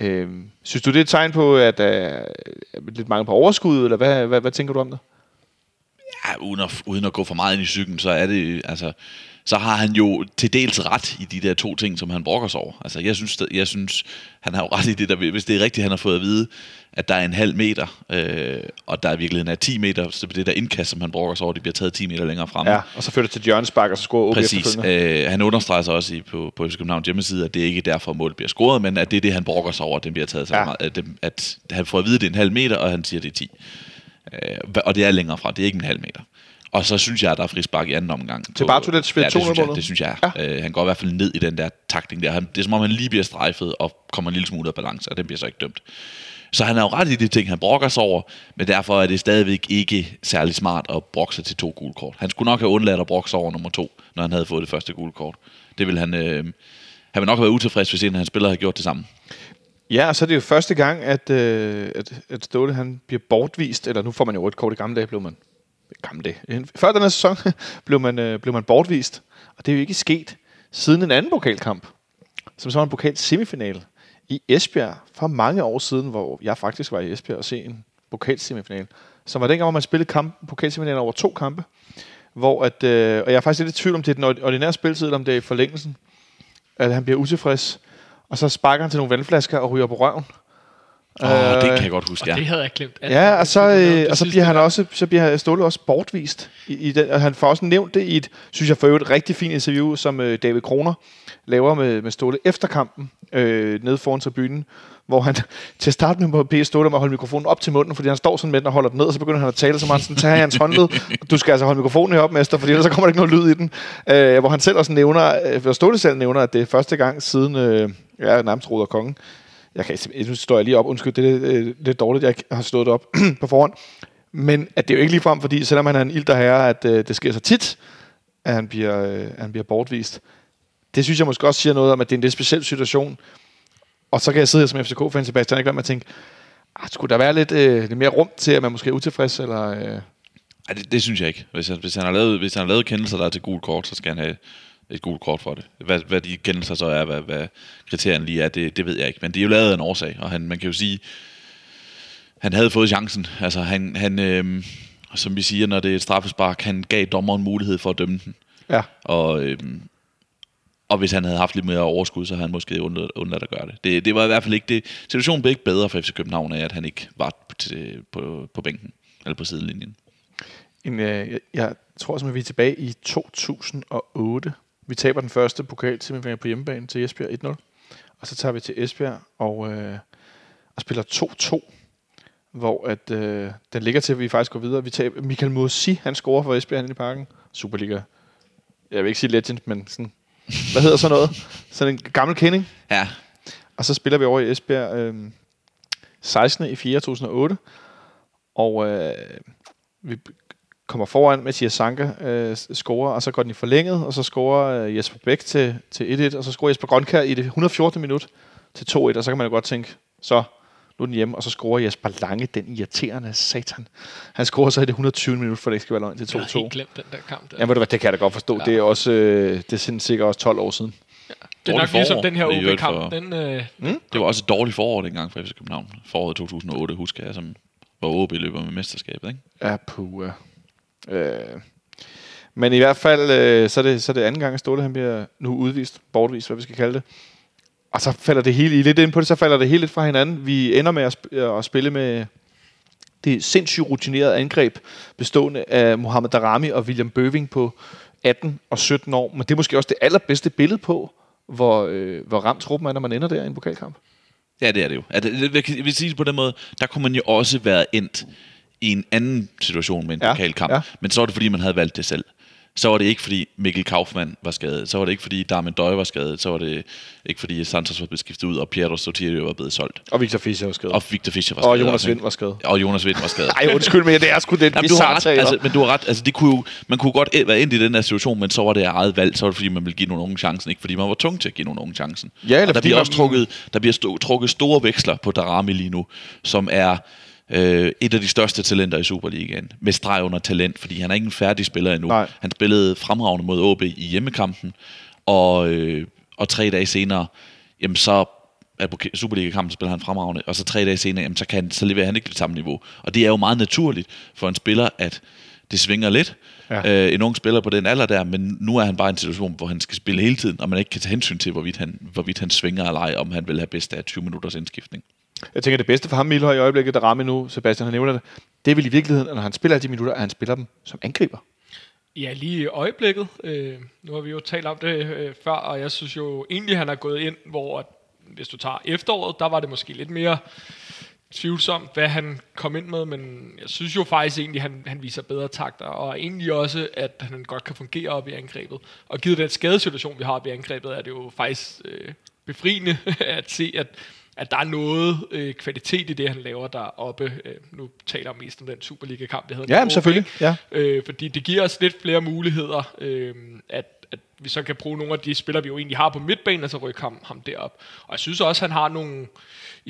Øh, synes du, det er et tegn på, at øh, der er lidt mange på overskud, eller hvad, hvad, hvad tænker du om det? Ja, uden at, uden at gå for meget ind i cyklen, så er det, altså, så har han jo til dels ret i de der to ting, som han brokker sig over. Altså, jeg synes, jeg synes han har jo ret i det, der, hvis det er rigtigt, han har fået at vide, at der er en halv meter, øh, og der er virkelig er 10 meter, så det der indkast, som han brokker sig over, det bliver taget 10 meter længere frem. Ja, og så fører det til Jørgens og så scorer OB Præcis. Øh, han understreger sig også i, på, på FC Københavns hjemmeside, at det ikke er derfor, målet bliver scoret, men at det er det, han brokker sig over, at den bliver taget så ja. meget. At, det, at han får at vide, at det er en halv meter, og han siger, at det er 10. Øh, og det er længere fra, det er ikke en halv meter. Og så synes jeg, at der er frispark i anden omgang. Til Bartolets ved ja, det synes, jeg, det synes jeg. Ja. Øh, han går i hvert fald ned i den der takting der. Han, det er som om, han lige bliver strejfet og kommer en lille smule af balance, og den bliver så ikke dømt. Så han er jo ret i de ting, han brokker sig over, men derfor er det stadigvæk ikke særlig smart at brokke sig til to gule kort. Han skulle nok have undladt at brokke sig over nummer to, når han havde fået det første gule kort. Det vil han, øh, han vil nok have været utilfreds, hvis en af hans spillere havde gjort det samme. Ja, og så er det jo første gang, at, øh, at, at Ståle han bliver bortvist, eller nu får man jo et kort i gamle dage, blev man gamle dage. Før den her sæson blev man, øh, blev man bortvist, og det er jo ikke sket siden en anden pokalkamp, som så var en pokal semifinal i Esbjerg for mange år siden, hvor jeg faktisk var i Esbjerg og se en pokalsemifinal, som var dengang, hvor man spillede kamp, pokalsemifinalen over to kampe, hvor at, øh, og jeg er faktisk lidt i tvivl om, det er den ordinære spiltid, eller om det er i forlængelsen, at han bliver utilfreds, og så sparker han til nogle vandflasker og ryger på røven. Åh, oh, det kan jeg godt huske, ja. det havde jeg glemt. Ja, og så, øh, og så bliver han også, så bliver Ståle også bortvist. I, i den, og han får også nævnt det i et, synes jeg for øvrigt, et rigtig fint interview, som øh, David Kroner laver med, med Ståle efter kampen, øh, nede foran tribunen, hvor han til at starte med må bede Ståle med at holde mikrofonen op til munden, fordi han står sådan med den og holder den ned, og så begynder han at tale, så meget sådan, tager hans håndled, du skal altså holde mikrofonen op, mester, fordi ellers så kommer der ikke noget lyd i den. Øh, hvor han selv også nævner, øh, Ståle selv nævner, at det er første gang siden, øh, ja, nærmest Roder Kongen, jeg, kan, nu står jeg lige op, undskyld, det er lidt, øh, lidt dårligt, jeg har slået det op på forhånd. Men at det er jo ikke lige frem, fordi selvom han er en ilter herre, at øh, det sker så tit, at han bliver, øh, at han bliver bortvist. Det synes jeg måske også siger noget om, at det er en lidt speciel situation. Og så kan jeg sidde her som FCK-fan, Sebastian, ikke med at tænke, ah, skulle der være lidt, øh, lidt mere rum til, at man måske er utilfreds? Eller, øh? Ej, det, det, synes jeg ikke. Hvis, han, hvis, han har lavet, hvis han har lavet kendelser, der er til gul kort, så skal han have et gult kort for det. Hvad, hvad de kendelser så er, hvad, hvad kriterierne lige er, det, det ved jeg ikke. Men det er jo lavet af en årsag, og han, man kan jo sige, han havde fået chancen. Altså han, han øh, som vi siger, når det er et straffespark, han gav dommeren mulighed for at dømme den. Ja. Og øh, Og hvis han havde haft lidt mere overskud, så havde han måske undladt, undladt at gøre det. det. Det var i hvert fald ikke det. Situationen blev ikke bedre for FC København af, at han ikke var på, til, på, på bænken, eller på sidelinjen. En, øh, jeg, jeg tror simpelthen, vi er tilbage i 2008. Vi taber den første pokal til på hjemmebane til Esbjerg 1-0. Og så tager vi til Esbjerg og, øh, og spiller 2-2 hvor at, øh, den ligger til, at vi faktisk går videre. Vi tager Michael Mossi, han scorer for Esbjerg i parken. Superliga. Jeg vil ikke sige legend, men sådan, hvad hedder sådan noget? Sådan en gammel kending. Ja. Og så spiller vi over i Esbjerg øh, 16. i 4. 2008. Og øh, vi kommer foran, Mathias Sanka øh, scorer, og så går den i forlænget, og så scorer øh, Jesper Bæk til, til 1-1, og så scorer Jesper Grønkær i det 114. minut til 2-1, og så kan man jo godt tænke, så nu er den hjemme, og så scorer Jesper Lange, den irriterende satan. Han scorer så i det 120 minut, for det ikke skal være løgn til 2-2. Jeg har helt glemt den der kamp. Der. Ja, du hvad, det kan jeg da godt forstå. Ja. Det er også, øh, det er sikkert også 12 år siden. Ja. Det er nok ligesom den her OB-kamp. For... Den, øh, mm? Det var også et dårligt forår dengang for FC København. Foråret 2008, husker jeg, som var OB løber med mesterskabet, ikke? Ja, puh. Øh. Men i hvert fald, øh, så, er det, så er det anden gang, at Ståle han bliver nu udvist, bortvist, hvad vi skal kalde det. Og så falder det hele, i lidt ind på det, så falder det hele lidt fra hinanden. Vi ender med at, sp- øh, at spille med det sindssygt rutinerede angreb, bestående af Mohamed Darami og William Bøving på 18 og 17 år. Men det er måske også det allerbedste billede på, hvor, øh, hvor ramt truppen er, når man ender der i en pokalkamp. Ja, det er det jo. At, jeg vil sige det på den måde, der kunne man jo også være endt i en anden situation med en ja, pokalkamp. Ja. Men så var det, fordi man havde valgt det selv så var det ikke fordi Mikkel Kaufmann var skadet, så var det ikke fordi Darmen Døje var skadet, så var det ikke fordi Santos var blevet skiftet ud, og Piero Sotirio var blevet solgt. Og Victor Fischer var skadet. Og Victor Fischer var skadet. Og Jonas Vind var skadet. Og Jonas Vind var skadet. Ej, undskyld, men det er sgu det, Jamen, du har ret, altså, men du har ret, altså, det kunne jo, man kunne godt være ind i den her situation, men så var det eget valg, så var det fordi, man ville give nogle unge chancen, ikke fordi man var tung til at give nogle unge chancen. Ja, eller og der bliver også trukket, der bliver stå, trukket store veksler på Darami lige nu, som er øh, et af de største talenter i Superligaen, med streg under talent, fordi han er ikke en færdig spiller endnu. Nej. Han spillede fremragende mod OB i hjemmekampen, og, øh, og tre dage senere, jamen så at på Superliga-kampen spiller han fremragende, og så tre dage senere, jamen, så, kan, så leverer han ikke det samme niveau. Og det er jo meget naturligt for en spiller, at det svinger lidt. Ja. Øh, en ung spiller på den alder der, men nu er han bare i en situation, hvor han skal spille hele tiden, og man ikke kan tage hensyn til, hvorvidt han, hvorvidt han svinger eller ej, om han vil have bedst af 20 minutters indskiftning. Jeg tænker, det bedste for ham, Milhøj, i øjeblikket, der rammer nu, Sebastian han nævner det, det er vel i virkeligheden, når han spiller de minutter, at han spiller dem som angriber. Ja, lige i øjeblikket. Øh, nu har vi jo talt om det øh, før, og jeg synes jo egentlig, han er gået ind, hvor hvis du tager efteråret, der var det måske lidt mere tvivlsomt, hvad han kom ind med, men jeg synes jo faktisk egentlig, han, han viser bedre takter, og egentlig også, at han godt kan fungere op i angrebet. Og givet den skadesituation, vi har op i angrebet, er det jo faktisk øh, befriende at se, at at der er noget øh, kvalitet i det, han laver deroppe. Øh, nu taler jeg mest om den Superliga-kamp, vi havde. Ja, men selvfølgelig. Ja. Øh, fordi det giver os lidt flere muligheder, øh, at, at vi så kan bruge nogle af de spillere, vi jo egentlig har på midtbanen, og så rykke ham, ham derop. Og jeg synes også, han har nogle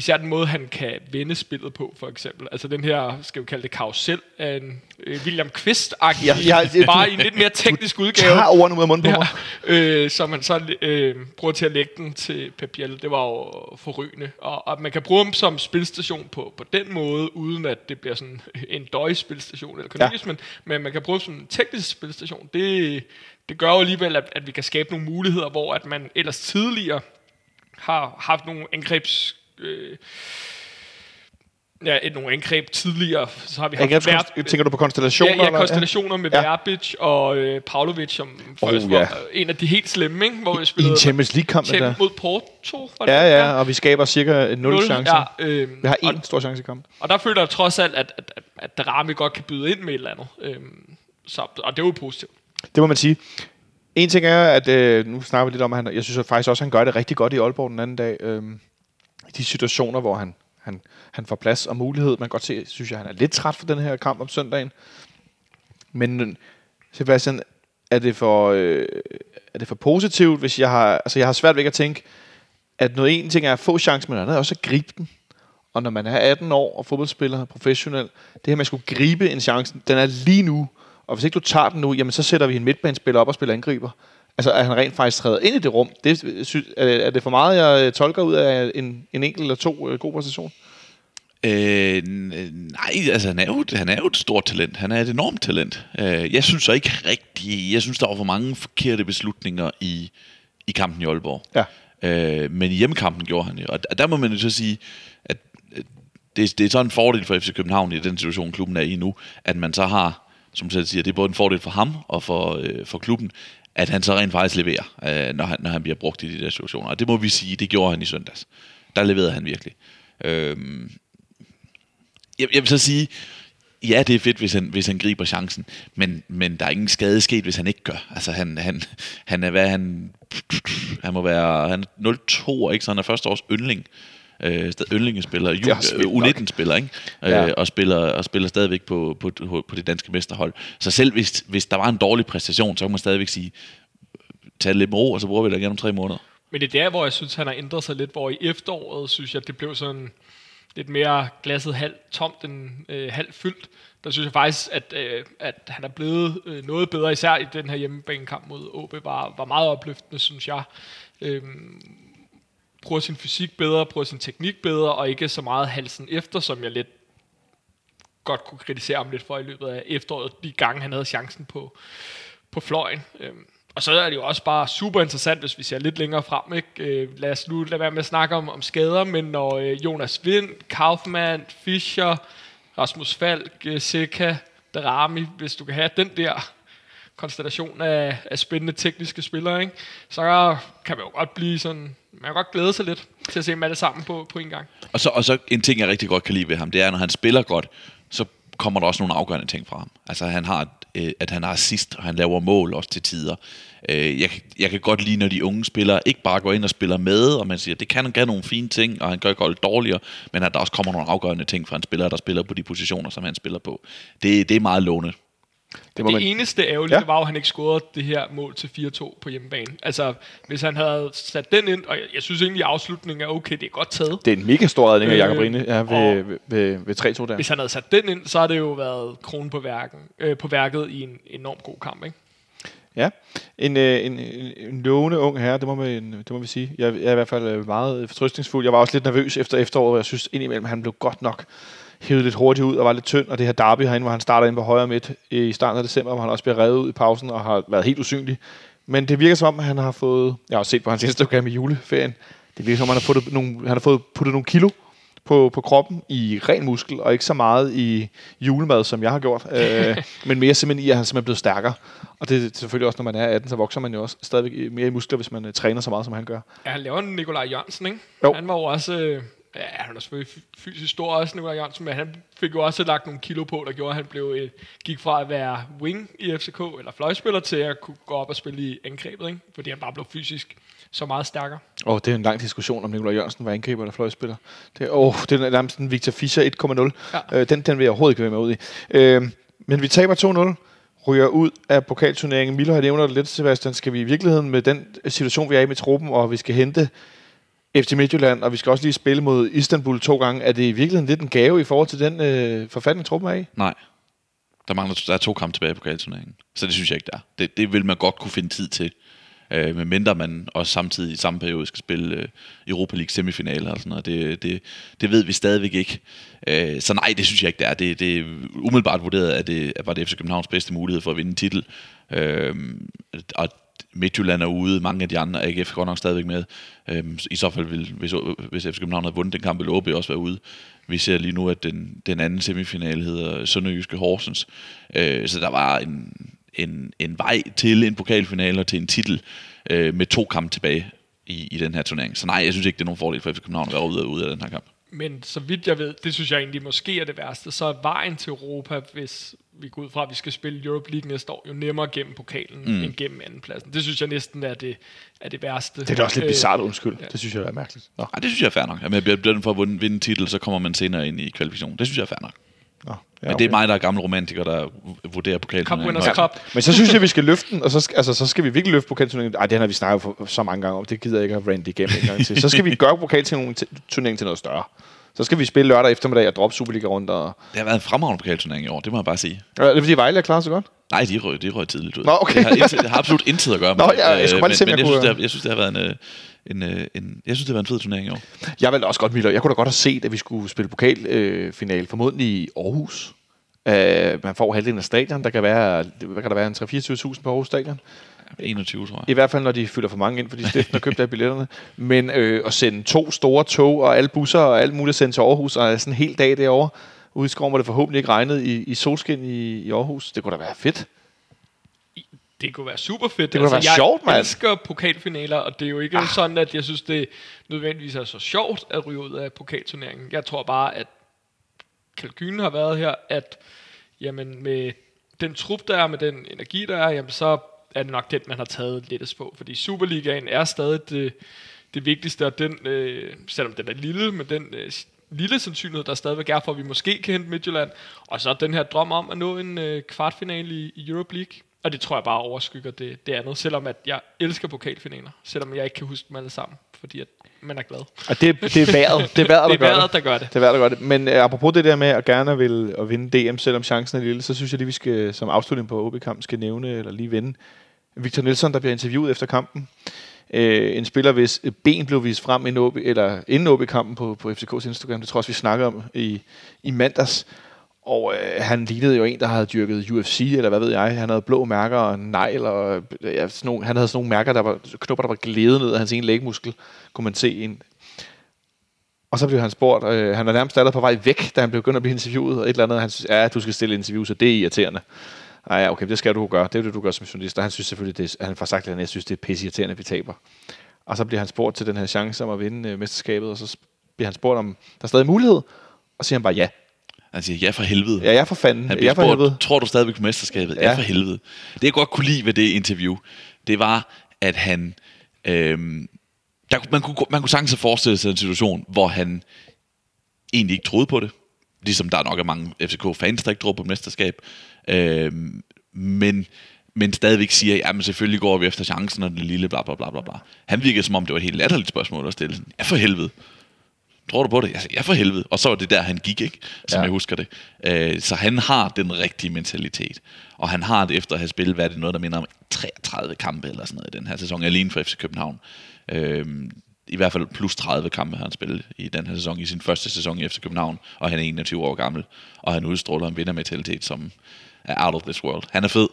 især den måde, han kan vende spillet på, for eksempel. Altså den her, skal vi kalde det karusel, af en øh, William quist ja, ja, ja, bare i en lidt mere teknisk udgave. Du ordene ud af munden på mig. Ja, øh, så man så øh, bruger til at lægge den til Papiel. Det var jo forrygende. Og, og man kan bruge dem som spilstation på, på den måde, uden at det bliver sådan en døj-spilstation eller ja. men, men man kan bruge dem som en teknisk spilstation. Det, det gør jo alligevel, at, at vi kan skabe nogle muligheder, hvor at man ellers tidligere har haft nogle angrebs øh, ja, et, nogle angreb tidligere. Så har vi haft Ver- tænker du på konstellationer? Ja, ja konstellationer med ja. Verbic og øh, Pavlovic, som oh, først ja. var en af de helt slemme, ikke? hvor vi spillede I en Champions League-kamp. Champions mod Porto. Var det ja, ja, og vi skaber cirka 0, 0 chancer. Ja, øh, vi har en og, stor chance i kampen. Og der føler jeg trods alt, at, at, at, at Drami godt kan byde ind med et eller andet. Øh, så, og det er jo positivt. Det må man sige. En ting er, at øh, nu snakker vi lidt om, at han, jeg synes at faktisk også, at han gør det rigtig godt i Aalborg den anden dag. Øh, i de situationer, hvor han, han, han får plads og mulighed. Man kan godt se, synes jeg, han er lidt træt for den her kamp om søndagen. Men øh, Sebastian, er det for, øh, er det for positivt, hvis jeg har, altså jeg har svært ved at tænke, at noget en ting er at få chancen, men noget er også at gribe den. Og når man er 18 år og fodboldspiller professionel, det her med at skulle gribe en chance, den er lige nu. Og hvis ikke du tager den nu, jamen så sætter vi en midtbanespiller op og spiller angriber. Altså, at han rent faktisk træder ind i det rum. Det, sy, er det for meget, jeg øh, tolker ud af en, en enkelt eller to øh, god præstation? Øh, nej, altså han er, jo, han er jo et stort talent. Han er et enormt talent. Øh, jeg synes så ikke rigtigt... Jeg synes, der var for mange forkerte beslutninger i, i kampen i Aalborg. Ja. Øh, men i hjemmekampen gjorde han det. Og der må man jo så sige, at det, det er sådan en fordel for FC København i den situation, klubben er i nu, at man så har, som selv siger, det er både en fordel for ham og for, øh, for klubben, at han så rent faktisk leverer, øh, når, han, når han bliver brugt i de der situationer. Og det må vi sige, det gjorde han i søndags. Der leverede han virkelig. Øh, jeg, jeg vil så sige, ja, det er fedt, hvis han, hvis han griber chancen, men, men der er ingen skade sket, hvis han ikke gør. Altså, han, han, han er, hvad han, han må være, han er 02, ikke? Så han er første års yndling. Øh, stadig yndlingespiller, er også vildt nok. U19-spiller, ikke? Ja. Øh, og, spiller, og spiller stadigvæk på, på, på, det danske mesterhold. Så selv hvis, hvis der var en dårlig præstation, så kan man stadigvæk sige, tag det lidt med ro, og så bruger vi det igen om tre måneder. Men det er der, hvor jeg synes, han har ændret sig lidt, hvor i efteråret, synes jeg, det blev sådan lidt mere glasset halv tomt end øh, halv fyldt. Der synes jeg faktisk, at, øh, at han er blevet øh, noget bedre, især i den her hjemmebanekamp mod OB, var, var meget opløftende, synes jeg. Øhm, bruger sin fysik bedre, bruger sin teknik bedre, og ikke så meget halsen efter, som jeg lidt godt kunne kritisere ham lidt for i løbet af efteråret, de gange han havde chancen på, på fløjen. Øhm, og så er det jo også bare super interessant, hvis vi ser lidt længere frem. Ikke? Øh, lad os nu lade være med at snakke om, om skader, men når øh, Jonas Vind, Kaufmann, Fischer, Rasmus Falk, øh, Seca, Darami, hvis du kan have den der konstellation af, af spændende tekniske spillere, ikke? så kan man jo godt blive sådan, man kan godt glæde sig lidt til at se dem alle sammen på, på en gang. Og så, og så en ting, jeg rigtig godt kan lide ved ham, det er, når han spiller godt, så kommer der også nogle afgørende ting fra ham. Altså, han har, øh, at han har assist, og han laver mål også til tider. Øh, jeg, jeg kan godt lide, når de unge spillere ikke bare går ind og spiller med, og man siger, det kan han gøre nogle fine ting, og han gør godt dårligere, men at der også kommer nogle afgørende ting fra en spiller, der spiller på de positioner, som han spiller på. Det, det er meget lovende. Det Det man, eneste ærgerlige, Ja. var jo, at han ikke scorede det her mål til 4-2 på hjemmebane. Altså, hvis han havde sat den ind, og jeg, jeg synes egentlig, at afslutningen er okay, det er godt taget. det er en mega stor redning af Øh, Jakob Rine ja, ved, ved, ved, ved 3-2 der. Hvis han havde sat den ind, så har det jo været kronen på, værken, øh, på værket i en enormt god kamp, ikke? Ja, en, øh, en, en, en lovende ung herre, det må, man, det må vi sige. Jeg, jeg er i hvert fald øh, meget fortrøstningsfuld. Jeg var også lidt nervøs efter efteråret, og jeg synes indimellem, han blev godt nok hævet lidt hurtigt ud og var lidt tynd. Og det her derby herinde, hvor han starter ind på højre midt i starten af december, hvor han også bliver revet ud i pausen og har været helt usynlig. Men det virker som om, han har fået... Jeg har også set på hans Instagram i juleferien. Det virker som om, han har, fået nogle, han har fået puttet nogle kilo på, på kroppen i ren muskel, og ikke så meget i julemad, som jeg har gjort, øh, men mere simpelthen i, at han simpelthen er blevet stærkere. Og det er selvfølgelig også, når man er 18, så vokser man jo også stadigvæk i- mere i muskler, hvis man øh, træner så meget, som han gør. Ja, han laver en Nikolaj Jørgensen, ikke? Jo. Han var jo også... Øh, ja, han er selvfølgelig fy- fysisk stor også, Nikolaj Jørgensen, men han fik jo også lagt nogle kilo på, der gjorde, at han blev, øh, gik fra at være wing i FCK, eller fløjspiller, til at kunne gå op og spille i angrebet, ikke? Fordi han bare blev fysisk så meget stærkere. Og det er en lang diskussion om Nikolaj Jørgensen var angriber eller fløjspiller. Det, åh, det er nærmest en Victor Fischer 1,0. Ja. Øh, den, den vil jeg overhovedet ikke være med ud i. Øh, men vi taber 2-0, ryger ud af pokalturneringen. Milo har nævnt det lidt, Sebastian. Skal vi i virkeligheden med den situation, vi er i med truppen, og vi skal hente FC Midtjylland, og vi skal også lige spille mod Istanbul to gange. Er det i virkeligheden lidt en gave i forhold til den øh, forfatning, truppen er i? Nej. Der, mangler, der er to kampe tilbage på pokalturneringen. Så det synes jeg ikke, der er. Det, det vil man godt kunne finde tid til. Øh, medmindre man også samtidig i samme periode skal spille øh, Europa League semifinaler og sådan noget. Det, det, det ved vi stadigvæk ikke. Øh, så nej, det synes jeg ikke, der er. Det, det er umiddelbart vurderet, at det at var det FC Københavns bedste mulighed for at vinde en titel. Øh, og Midtjylland er ude, mange af de andre, AGF er godt nok stadigvæk med. Øhm, I så fald vil, hvis, hvis FC København havde vundet den kamp, ville OB også være ude. Vi ser lige nu, at den, den anden semifinale hedder Sønderjyske Horsens. Øh, så der var en, en, en vej til en pokalfinale og til en titel øh, med to kampe tilbage i, i den her turnering. Så nej, jeg synes ikke, det er nogen fordel for FC København at være ude, ude af den her kamp. Men så vidt jeg ved, det synes jeg egentlig måske er det værste, så er vejen til Europa, hvis vi går ud fra, at vi skal spille Europe League næste år, jo nemmere gennem pokalen mm. end gennem andenpladsen. Det synes jeg næsten er det, er det værste. Det er da også lidt Øh, bizarrt, undskyld. Det synes jeg er mærkeligt. Nå, Ej, det synes jeg er fair nok. Jamen, jeg bliver bliver for at vinde, en titel, så kommer man senere ind i kvalifikation. Det synes jeg er fair nok. nå, ja, Men det er mig, der er gammel romantiker, der vurderer pokalturneringen. Cup. Men så synes jeg, vi skal løfte den, og så skal, altså, så skal vi virkelig løfte pokalturneringen. Ej, den har vi snakket for, så mange gange om. Det gider jeg ikke at have randet igennem en gang til. Så skal vi gøre pokalturneringen til, turneringen til noget større. Så skal vi spille lørdag eftermiddag og droppe Superliga rundt. Og... Det har været en fremragende pokalturnering i år, det må jeg bare sige. Ja, det er fordi Vejle er klar så godt? Nej, de røg, de røg tidligt ud. Nå, okay. Det har, intet, det har absolut intet at gøre med Nå, ja, jeg skulle Øh, bare lige se, om men, jeg men jeg, synes, det har, jeg synes, det har været en, øh, en, øh, en, jeg synes, det har været en fed turnering i år. Jeg ville også godt, Miller. Jeg kunne da godt have set, at vi skulle spille pokalfinale, øh, formodentlig i Aarhus. Uh, man får halvdelen af stadion. Der kan være, hvad kan der være, en 3-24.000 på Aarhus Stadion. 21, tror jeg. I hvert fald, når de fylder for mange ind, fordi stiften har købt af billetterne. Men øh, at sende to store tog og alle busser og alt muligt sendt til Aarhus, og sådan en hel dag derovre, ude i skoven, hvor det forhåbentlig ikke regnede i, i solskin i, i Aarhus, det kunne da være fedt. Det kunne være super fedt. Altså, Det kunne være jeg sjovt, mand. elsker pokalfinaler, og det er jo ikke ah. sådan, at jeg synes, det nødvendigvis er så sjovt at ryge ud af pokalturneringen. Jeg tror bare, at kalkylen har været her, at jamen, med den trup, der er, med den energi, der er, jamen, så er det nok den, man har taget lettest på. Fordi Superligaen er stadig det, det vigtigste, og den, øh, selvom den er lille, men den øh, lille sandsynlighed, der stadigvæk er for, at vi måske kan hente Midtjylland. Og så den her drøm om at nå en øh, kvartfinale i, i Europe League. Og det tror jeg bare overskygger det, det andet, selvom at jeg elsker pokalfinaler, selvom jeg ikke kan huske dem alle sammen, fordi at man er glad. Og det, det er vejret, det er vejret, der Det er vejret, det. der gør det. Det er vejret, der gør det. Men øh, apropos det der med at gerne vil at vinde DM, selvom chancen er lille, så synes jeg lige, vi skal som afslutning på OB-kampen skal nævne, eller lige vende, Victor Nielsen, der bliver interviewet efter kampen. Øh, en spiller, hvis ben blev vist frem inden, OB, eller inden OB-kampen på, på FCK's Instagram. Det tror jeg også, vi snakkede om i, i mandags. Og øh, han lignede jo en, der havde dyrket UFC, eller hvad ved jeg. Han havde blå mærker og negl, og øh, ja, sådan nogle, han havde sådan nogle mærker, der var, knopper, der var glædet ned af hans ene lægmuskel, kunne man se. En. Og så blev han spurgt, øh, han var nærmest allerede på vej væk, da han blev begyndt at blive interviewet, og et eller andet, han synes, ja, du skal stille interview, så det er irriterende. Ej, ja, okay, det skal du gøre. Det er det, du gør som journalist. Og han synes selvfølgelig, det er, han får sagt, at jeg synes, det er pisse irriterende, at vi taber. Og så bliver han spurgt til den her chance om at vinde øh, mesterskabet, og så bliver han spurgt, om der er stadig mulighed, og siger han bare ja. Han siger, ja for helvede. Ja, jeg er for fanden. Han Jeg for helvede. spurgt, tror du stadigvæk på mesterskabet? Ja. Ja. for helvede. Det jeg godt kunne lide ved det interview, det var, at han... Øhm, der, man, kunne, man kunne sagtens have forestillet sig en situation, hvor han egentlig ikke troede på det. Ligesom der nok er mange FCK-fans, der ikke tror på mesterskab. Øhm, men, men stadigvæk siger, ja, men selvfølgelig går vi efter chancen, og den lille bla bla bla bla. Han virkede som om, det var et helt latterligt spørgsmål at stille. Ja for helvede. Tror du på det? Jeg sagde, ja for helvede. Og så var det der, han gik, ikke? Som Ja. jeg husker det. Øh, så han har den rigtige mentalitet. Og han har det efter at have spillet, hvad er det noget, der minder om 33 kampe eller sådan noget i den her sæson, alene for FC København. Øh, I hvert fald plus 30 kampe har han spillet i den her sæson, i sin første sæson i FC København, og han er 21 år gammel, og han udstråler en vindermentalitet, som er out of this world. Han er fed.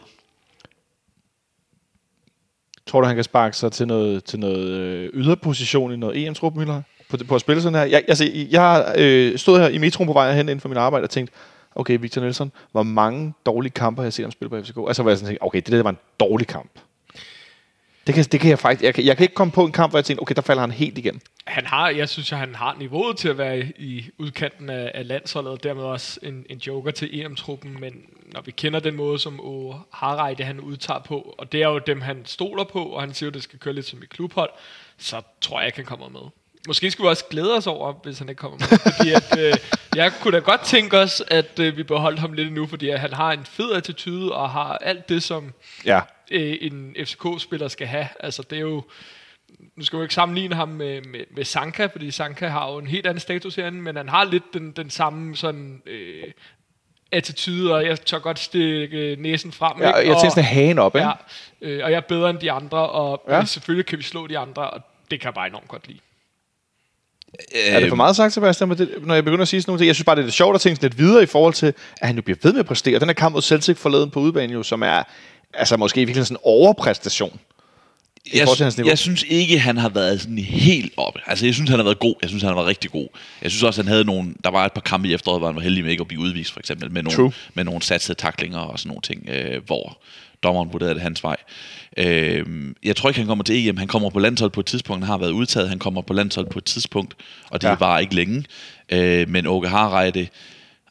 Tror du, han kan sparke sig til noget, til noget øh, yderposition i noget EM-trup, Møller? På, på at spille sådan her? Jeg, altså, jeg øh, stod her i metroen på vej hen inden for min arbejde og tænkte, okay, Victor Nielsen, hvor mange dårlige kampe har jeg set ham spille på FCK? Altså, hvor jeg sådan tænkte, okay, det der var en dårlig kamp. Det kan, det kan jeg faktisk... Jeg kan, jeg kan ikke komme på en kamp, hvor jeg tænkte, okay, der falder han helt igen. Han har, jeg synes, at han har niveauet til at være i, udkanten af, af landsholdet, og dermed også en, en joker til EM-truppen, men når vi kender den måde, som O. Harreide han udtager på, og det er jo dem, han stoler på, og han siger, at det skal køre lidt som et klubhold, så tror jeg ikke, han kommer med. Måske skulle vi også glæde os over, hvis han ikke kommer med. Fordi at, øh, jeg kunne da godt tænke os, at øh, vi beholdt ham lidt nu, fordi at han har en fed attitude, og har alt det, som Ja. øh, en FCK-spiller skal have. Altså, det er jo... Nu skal vi ikke sammenligne ham med, med, med Sanka, fordi Sanka har jo en helt anden status herinde, men han har lidt den, den samme sådan... Øh, attitude, og jeg tør godt stikke næsen frem. ja ikke? jeg sådan hagen op, ikke? Ja, øh, og jeg er bedre end de andre, og ja. selvfølgelig kan vi slå de andre, og det kan jeg bare enormt godt lide. Øh, er det for meget sagt, Sebastian, det, når jeg begynder at sige sådan nogle ting? Jeg synes bare, det er lidt sjovt at tænke lidt videre i forhold til, at han jo bliver ved med at præstere. Den her kamp mod Celtic forleden på udbanen jo, som er altså måske virkelig sådan en overpræstation jeg, jeg synes ikke, han har været sådan helt oppe. Altså, jeg synes, han har været god. Jeg synes, han har været rigtig god. Jeg synes også, han havde nogle... Der var et par kampe i efteråret, hvor han var heldig med ikke at blive udvist, for eksempel, med True. nogle, med nogle satsede taklinger og sådan nogle ting, øh, hvor dommeren vurderede det hans vej. Øh, jeg tror ikke, han kommer til EM. Han kommer på landshold på et tidspunkt. Han har været udtaget. Han kommer på landshold på et tidspunkt, og det ja. var ikke længe. Øh, men Åke Harreide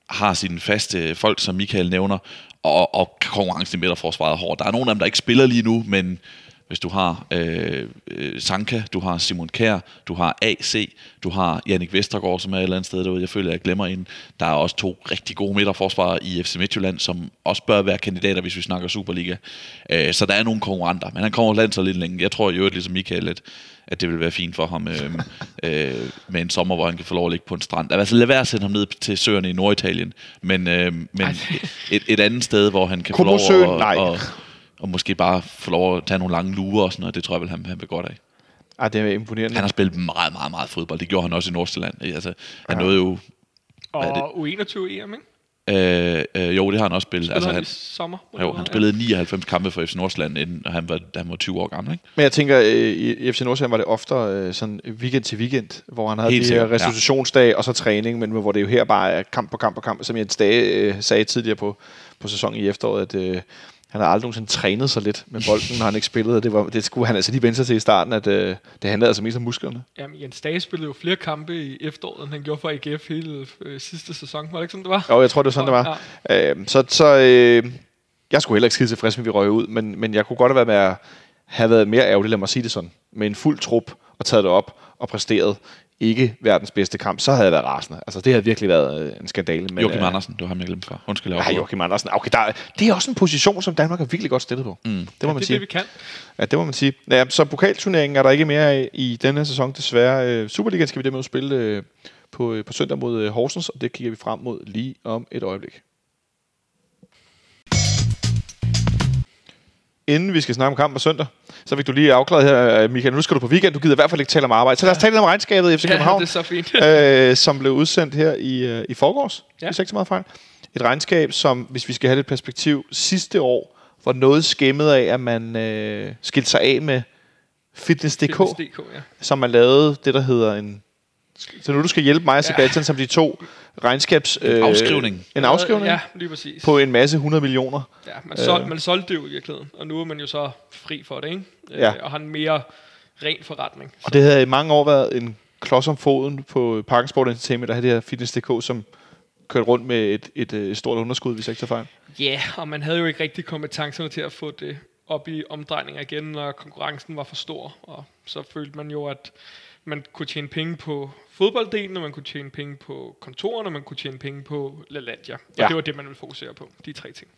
har sine faste folk, som Michael nævner, og, og konkurrencen i midterforsvaret er hård. Der er nogle af dem, der ikke spiller lige nu, men hvis du har øh, øh, Sanka, du har Simon Kær, du har AC, du har Jannik Vestergaard, som er et eller andet sted derude. Jeg føler, jeg glemmer en. Der er også to rigtig gode midterforsvarere i FC Midtjylland, som også bør være kandidater, hvis vi snakker Superliga. Øh, så der er nogle konkurrenter, men han kommer land så lidt længe. Jeg tror jo, ligesom Michael, at, at det vil være fint for ham øh, øh, med en sommer, hvor han kan få lov at ligge på en strand. Altså lad være at sende ham ned til søerne i Norditalien, men, øh, men et, et andet sted, hvor han kan få lov at, Nej. at, og måske bare få lov at tage nogle lange lurer og sådan noget. Det tror jeg vel, han, han vil godt af. Ej, det er imponerende. Han har spillet meget, meget, meget fodbold. Det gjorde han også i Nordsjælland. Altså, han Ja. nåede jo... Og U21 EM, ikke? Øh, øh, jo, det har han også spillet. Altså, Altså, han, han, i sommer? jo, han spillede 99 kampe for FC Nordsjælland, inden han var, da han var 20 år gammel. Ikke? Men jeg tænker, øh, i FC Nordsjælland var det oftere øh, sådan weekend til weekend, hvor han havde Helt de her sikkert, ja. restitutionsdage og så træning, men hvor det jo her bare er kamp på kamp på kamp, som Jens Dage øh, sagde tidligere på, på sæsonen i efteråret, at øh, han har aldrig nogensinde trænet sig lidt med bolden, når han ikke spillede. Det, var, det skulle han altså lige vende sig til i starten, at øh, det handlede altså mest om musklerne. Jamen, Jens Dage spillede jo flere kampe i efteråret, end han gjorde for AGF hele øh, sidste sæson. Var det ikke sådan, det var? Jo, jeg tror, det var sådan, det var. Ja. Øh, så så øh, jeg skulle heller ikke skide tilfreds med, at vi røg ud, men, men jeg kunne godt have været, med at have været mere ærgerlig, lad mig sige det sådan, med en fuld trup og taget det op og præsteret ikke verdens bedste kamp, så havde jeg været rasende. Altså, det havde virkelig været øh, en skandale. Men, Joachim øh, Andersen, det var ham, jeg før. Undskyld, jeg Ja, afbryder. Joachim Andersen. Okay, der, er- det er også en position, som Danmark er virkelig godt stillet på. Mm. Det må Ja, man det er sige. det, vi kan. Ja, det må man sige. Ja, så pokalturneringen er der ikke mere i denne sæson, desværre. Øh, Superligaen skal vi derimod spille øh, på, på søndag mod Horsens, og det kigger vi frem mod lige om et øjeblik. Inden vi skal snakke om kamp på søndag, så fik du lige afklaret her, øh, Michael, nu skal du på weekend, du gider i hvert fald ikke tale om arbejde. Så lad os tale lidt om regnskabet i FC Ja, København det er så fint. øh, som blev udsendt her i, øh, i forgårs. Ja. Ja. Hvis ikke så meget fejl. Et regnskab, som, hvis vi skal have lidt perspektiv, sidste år var noget skæmmet af, at man øh, skilte sig af med Fitness.dk, Fitness.dk, ja. som man lavede det, der hedder en... Så nu du skal hjælpe mig og Sebastian, ja. som de to regnskabs... Øh, afskrivning. En afskrivning Ja, lige præcis. på en masse 100 millioner. Ja, man, sol, man solgte det jo i virkeligheden, og nu er man jo så fri for det, ikke? Øh, Ja. Og har en mere ren forretning. Og det havde i mange år været en klods om foden på Parken Sport Entertainment, der havde det her Fitness.dk, som kørte rundt med et, et, øh, et stort underskud, hvis jeg ikke tager fejl. Ja, yeah, og man havde jo ikke rigtig kompetencerne til at få det op i omdrejninger igen, når konkurrencen var for stor. Og så følte man jo, at man kunne tjene penge på fodbolddelen, og man kunne tjene penge på kontorerne, og man kunne tjene penge på LaLandia. Og Ja. ja. det var det, man ville fokusere på, de tre ting.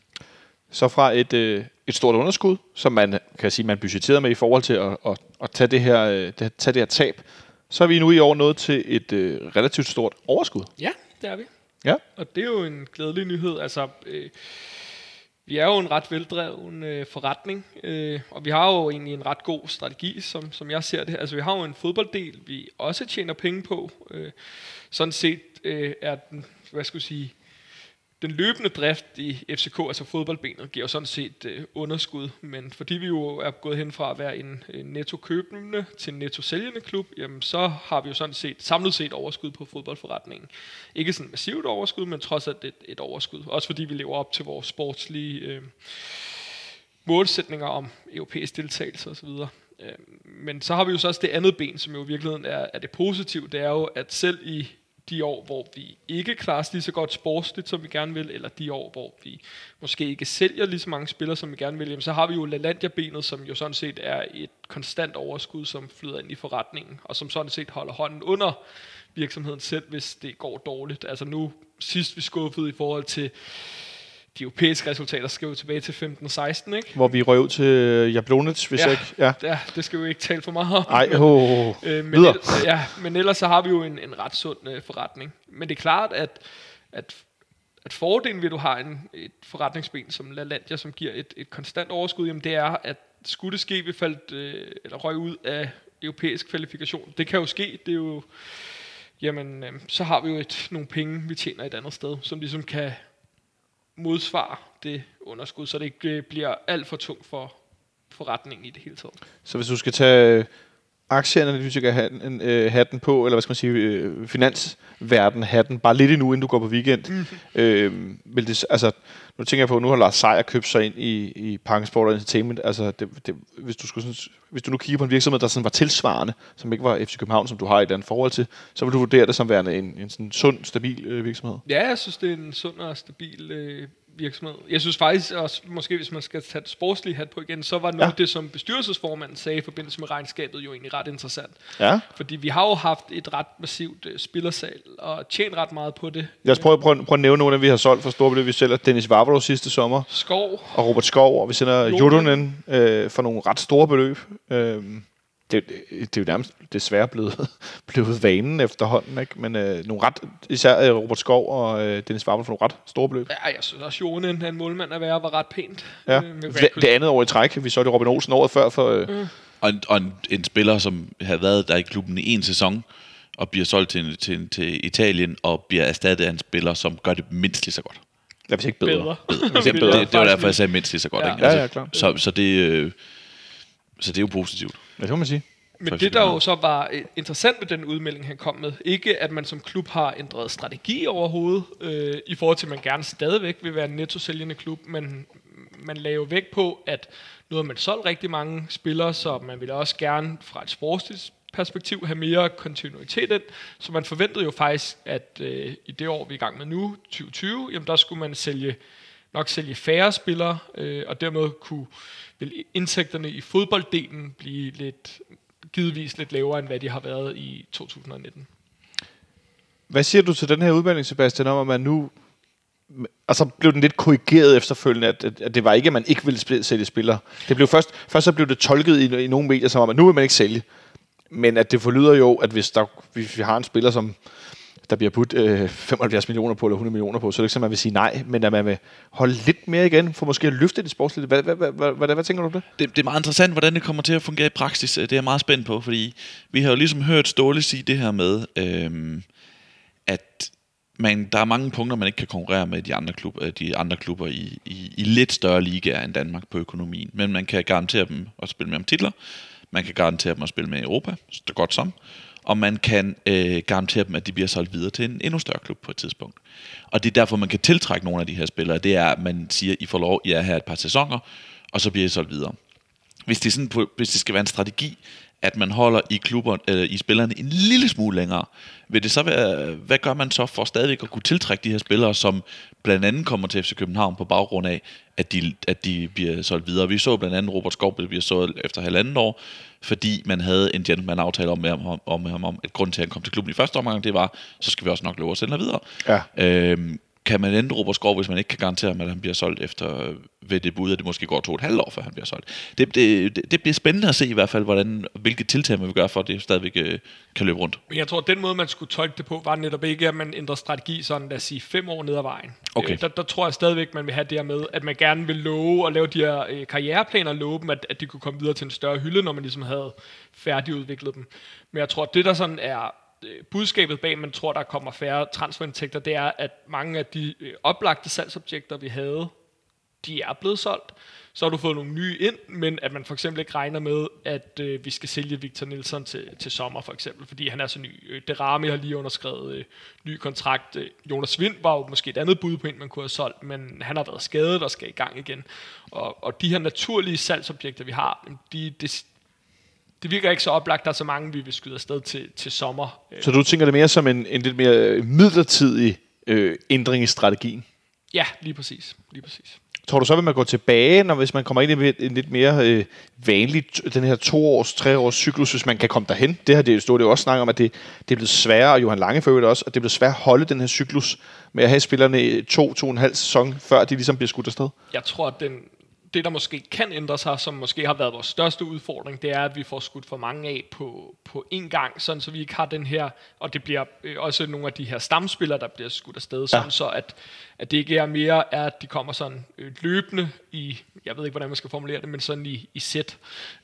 Så fra et, øh, et stort underskud, som man kan sige, man budgetterede med i forhold til at, at, at tage, det her, øh, tage det her tab, så er vi nu i år nået til et øh, relativt stort overskud. Ja, det er vi. Ja. Og det er jo en glædelig nyhed. Altså, øh, vi er jo en ret veldreven øh, forretning, øh, og vi har jo egentlig en ret god strategi, som, som jeg ser det. Altså, vi har jo en fodbolddel, vi også tjener penge på. Øh, sådan set øh, er den, hvad skal jeg sige, den løbende drift i FCK, altså fodboldbenet, giver jo sådan set øh, underskud, men fordi vi jo er gået hen fra at være en, øh, netto-købende til en netto-sælgende klub, jamen så har vi jo sådan set samlet set overskud på fodboldforretningen. Ikke sådan massivt overskud, men trods alt et, et overskud. Også fordi vi lever op til vores sportslige øh, målsætninger om europæisk deltagelse osv. Øh, men så har vi jo så også det andet ben, som jo i virkeligheden er, er det positive. Det er jo, at selv i de år, hvor vi ikke klarer os lige så godt sportsligt, som vi gerne vil, eller de år, hvor vi måske ikke sælger lige så mange spillere, som vi gerne vil, jamen, så har vi jo LaLandia-benet, som jo sådan set er et konstant overskud, som flyder ind i forretningen, og som sådan set holder hånden under virksomheden selv, hvis det går dårligt. Altså nu, sidst vi skuffede i forhold til de europæiske resultater, skal jo tilbage til 15-16, ikke? Hvor vi røg ud til øh, Jablonec, hvis Ja. ikke... Ja. Ja, det skal vi jo ikke tale for meget om. Ej, men- oh, oh. Øh, men, Videre. ja, men ellers så har vi jo en, en ret sund øh, forretning. Men det er klart, at, at, at fordelen ved, at du har en, et forretningsben som LaLandia, som giver et, et konstant overskud, jamen det er, at skulle det ske, vi faldt, øh, eller røg ud af europæisk kvalifikation, det kan jo ske, det er jo, jamen, øh, så har vi jo et, nogle penge, vi tjener et andet sted, som ligesom kan modsvare det underskud, så det ikke øh, bliver alt for tungt for forretningen i det hele taget. Så hvis du skal tage aktieanalytiker hatten, øh, hatten på, eller hvad skal man sige, øh, finansverden hatten, bare lidt endnu, inden du går på weekend, mm. øh, vil det, altså, nu tænker jeg på, at nu har Lars Seier købt sig ind i, i Parken Sport og Entertainment, altså, det, det, hvis, du skulle sådan, hvis du nu kigger på en virksomhed, der sådan var tilsvarende, som ikke var FC København, som du har i et andet forhold til, så vil du vurdere det som værende en, en sådan sund, stabil øh, virksomhed. Ja, jeg synes, det er en sund og stabil øh, virksomhed. Jeg synes faktisk også, måske hvis man skal tage det sportslige hat på igen, så var noget Ja. det, som bestyrelsesformanden sagde i forbindelse med regnskabet, jo egentlig ret interessant. Ja. Fordi vi har jo haft et ret massivt øh, spillersal, og tjent ret meget på det. Lad os prøve, prøve, prøve at nævne nogle af vi har solgt for store beløb. Vi sælger Dennis Vavro sidste sommer, Skov, og Robert Skov, og vi sender. Jodunen øh, for nogle ret store beløb. Øh, det, det, det er jo nærmest desværre blevet, blevet vanen efterhånden, ikke? men øh, nogle ret, især øh, Robert Skov og øh, Dennis Vavro for nogle ret store beløb. ja, jeg synes også, Jonen, en målmand at være, var ret pænt. Ja. Øh, med Det, det andet år i træk, vi så det Robin Olsen året før for... Øh, Og, en, og en, en spiller, som havde været der i klubben i en sæson, og bliver solgt til, til, til Italien, og bliver erstattet af en spiller, som gør det mindst lige så godt. Ja, hvis ikke bedre. bedre. Bedre. jeg Det, det var derfor, jeg sagde mindst lige så godt. Ja. Ikke? Ja, ja, klart. Så, så, det, øh, så det er jo positivt. Ja, det må man sige. Men det, der jo så var øh, interessant med den udmelding, han kom med, ikke at man som klub har ændret strategi overhovedet, øh, i forhold til, at man gerne stadigvæk vil være en netto-sælgende klub, men man lagde jo vægt på, at nu har man solgt rigtig mange spillere, så man ville også gerne fra et sportsligt perspektiv have mere kontinuitet ind. Så man forventede jo faktisk, at øh, i det år, vi er i gang med nu, 2020, jamen der skulle man sælge nok sælge færre spillere, øh, og dermed kunne vil indtægterne i fodbolddelen blive lidt givetvis lidt lavere, end hvad de har været i 2019. Hvad siger du til den her udmelding, Sebastian, om at man nu... Altså blev den lidt korrigeret efterfølgende, at, at, at det var ikke, at man ikke ville spille, sælge spillere. Det blev først, først så blev det tolket i, i nogle medier som om, at nu vil man ikke sælge. Men at det forlyder jo, at hvis, der, hvis vi har en spiller, som der bliver budt øh, 75 millioner på, eller 100 millioner på, så er det ikke sådan, at man vil sige nej, men at man vil holde lidt mere igen, for måske at løfte det sportsligt. Hvad, hvad, hvad, hvad, hvad, hvad tænker du om det? det, det er meget interessant, hvordan det kommer til at fungere i praksis. Øh, det er jeg meget spændt på, fordi vi har jo ligesom hørt Ståle sige det her med, øh, at man, der er mange punkter, man ikke kan konkurrere med de andre, klub, øh, de andre klubber i, i, i lidt større ligaer end Danmark på økonomien. Men man kan garantere dem at spille med om titler, man kan garantere dem at spille med i Europa, så godt som, og man kan øh, garantere dem, at de bliver solgt videre til en endnu større klub på et tidspunkt. Og det er derfor, man kan tiltrække nogle af de her spillere. Det er, at man siger, I får lov, I er her et par sæsoner, og så bliver I solgt videre. Hvis det, sådan hvis det skal være en strategi, at man holder i, klubber, øh, i spillerne en lille smule længere, vil det så være, hvad gør man så for stadigvæk at kunne tiltrække de her spillere, som blandt andet kommer til FC København på baggrund af, at de, at de bliver solgt videre. Vi så blandt andet Robert Skov bliver solgt efter halvanden år, fordi man havde en gentleman-aftale om om, med ham om, at grunden til, at han kom til klubben i første omgang, det var, så skal vi også nok love at sende videre. Ja. Øhm, kan man ændre Robert Skov, hvis man ikke kan garantere ham, at han bliver solgt efter øh, ved det bud, at det måske går to og et halvt år, før han bliver solgt. Det, det, det, det bliver spændende at se i hvert fald, hvordan, hvilke tiltag man vil gøre for, at det stadigvæk øh, kan løbe rundt. Men jeg tror, at den måde, man skulle tolke det på, var netop ikke, at man ændrer strategi sådan, lad os sige, fem år ned ad vejen. Okay. Øh, der, der tror jeg stadigvæk, man vil have det her med, at man gerne vil love og lave de her øh, karriereplaner, love dem, at, at de kunne komme videre til en større hylde, når man ligesom havde færdigudviklet dem. Men jeg tror, at det der sådan er Øh, budskabet bag, man tror, der kommer færre transferindtægter, det er, at mange af de øh, oplagte salgsobjekter, vi havde, de er blevet solgt. Så har du fået nogle nye ind, men at man for eksempel ikke regner med, at øh, vi skal sælge Victor Nielsen til, til sommer for eksempel, fordi han er så ny. Øh, Derami har lige underskrevet øh, ny kontrakt. Øh, Jonas Vind var jo måske et andet bud på en, man kunne have solgt, men han har været skadet og skal i gang igen. Og, og de her naturlige salgsobjekter, vi har, de, det, det virker ikke så oplagt, der er så mange, vi vil skyde afsted til, til sommer. Øh, Så du tænker det mere som en, en lidt mere midlertidig øh, ændring i strategien? Ja, lige præcis. Lige præcis. Tror du så, vil man gå tilbage, når hvis man kommer ind i en lidt mere øh, vanlig, den her to-års, tre-års cyklus, hvis man kan komme derhen? Det har det jo stået det jo også snakket om, at det, det er blevet sværere, og Johan Lange for øvrigt også, at det er blevet sværere at holde den her cyklus med at have spillerne to, to og en halv sæson, før de ligesom bliver skudt afsted. jeg tror, at den, det, der måske kan ændre sig, som måske har været vores største udfordring, det er, at vi får skudt for mange af på, på én gang, sådan så vi ikke har den her, og det bliver øh, også nogle af de her stamspillere, der bliver skudt afsted, sådan Ja. så at, at det ikke er mere, er, at de kommer sådan øh, løbende i, jeg ved ikke, hvordan man skal formulere det, men sådan i, i sæt.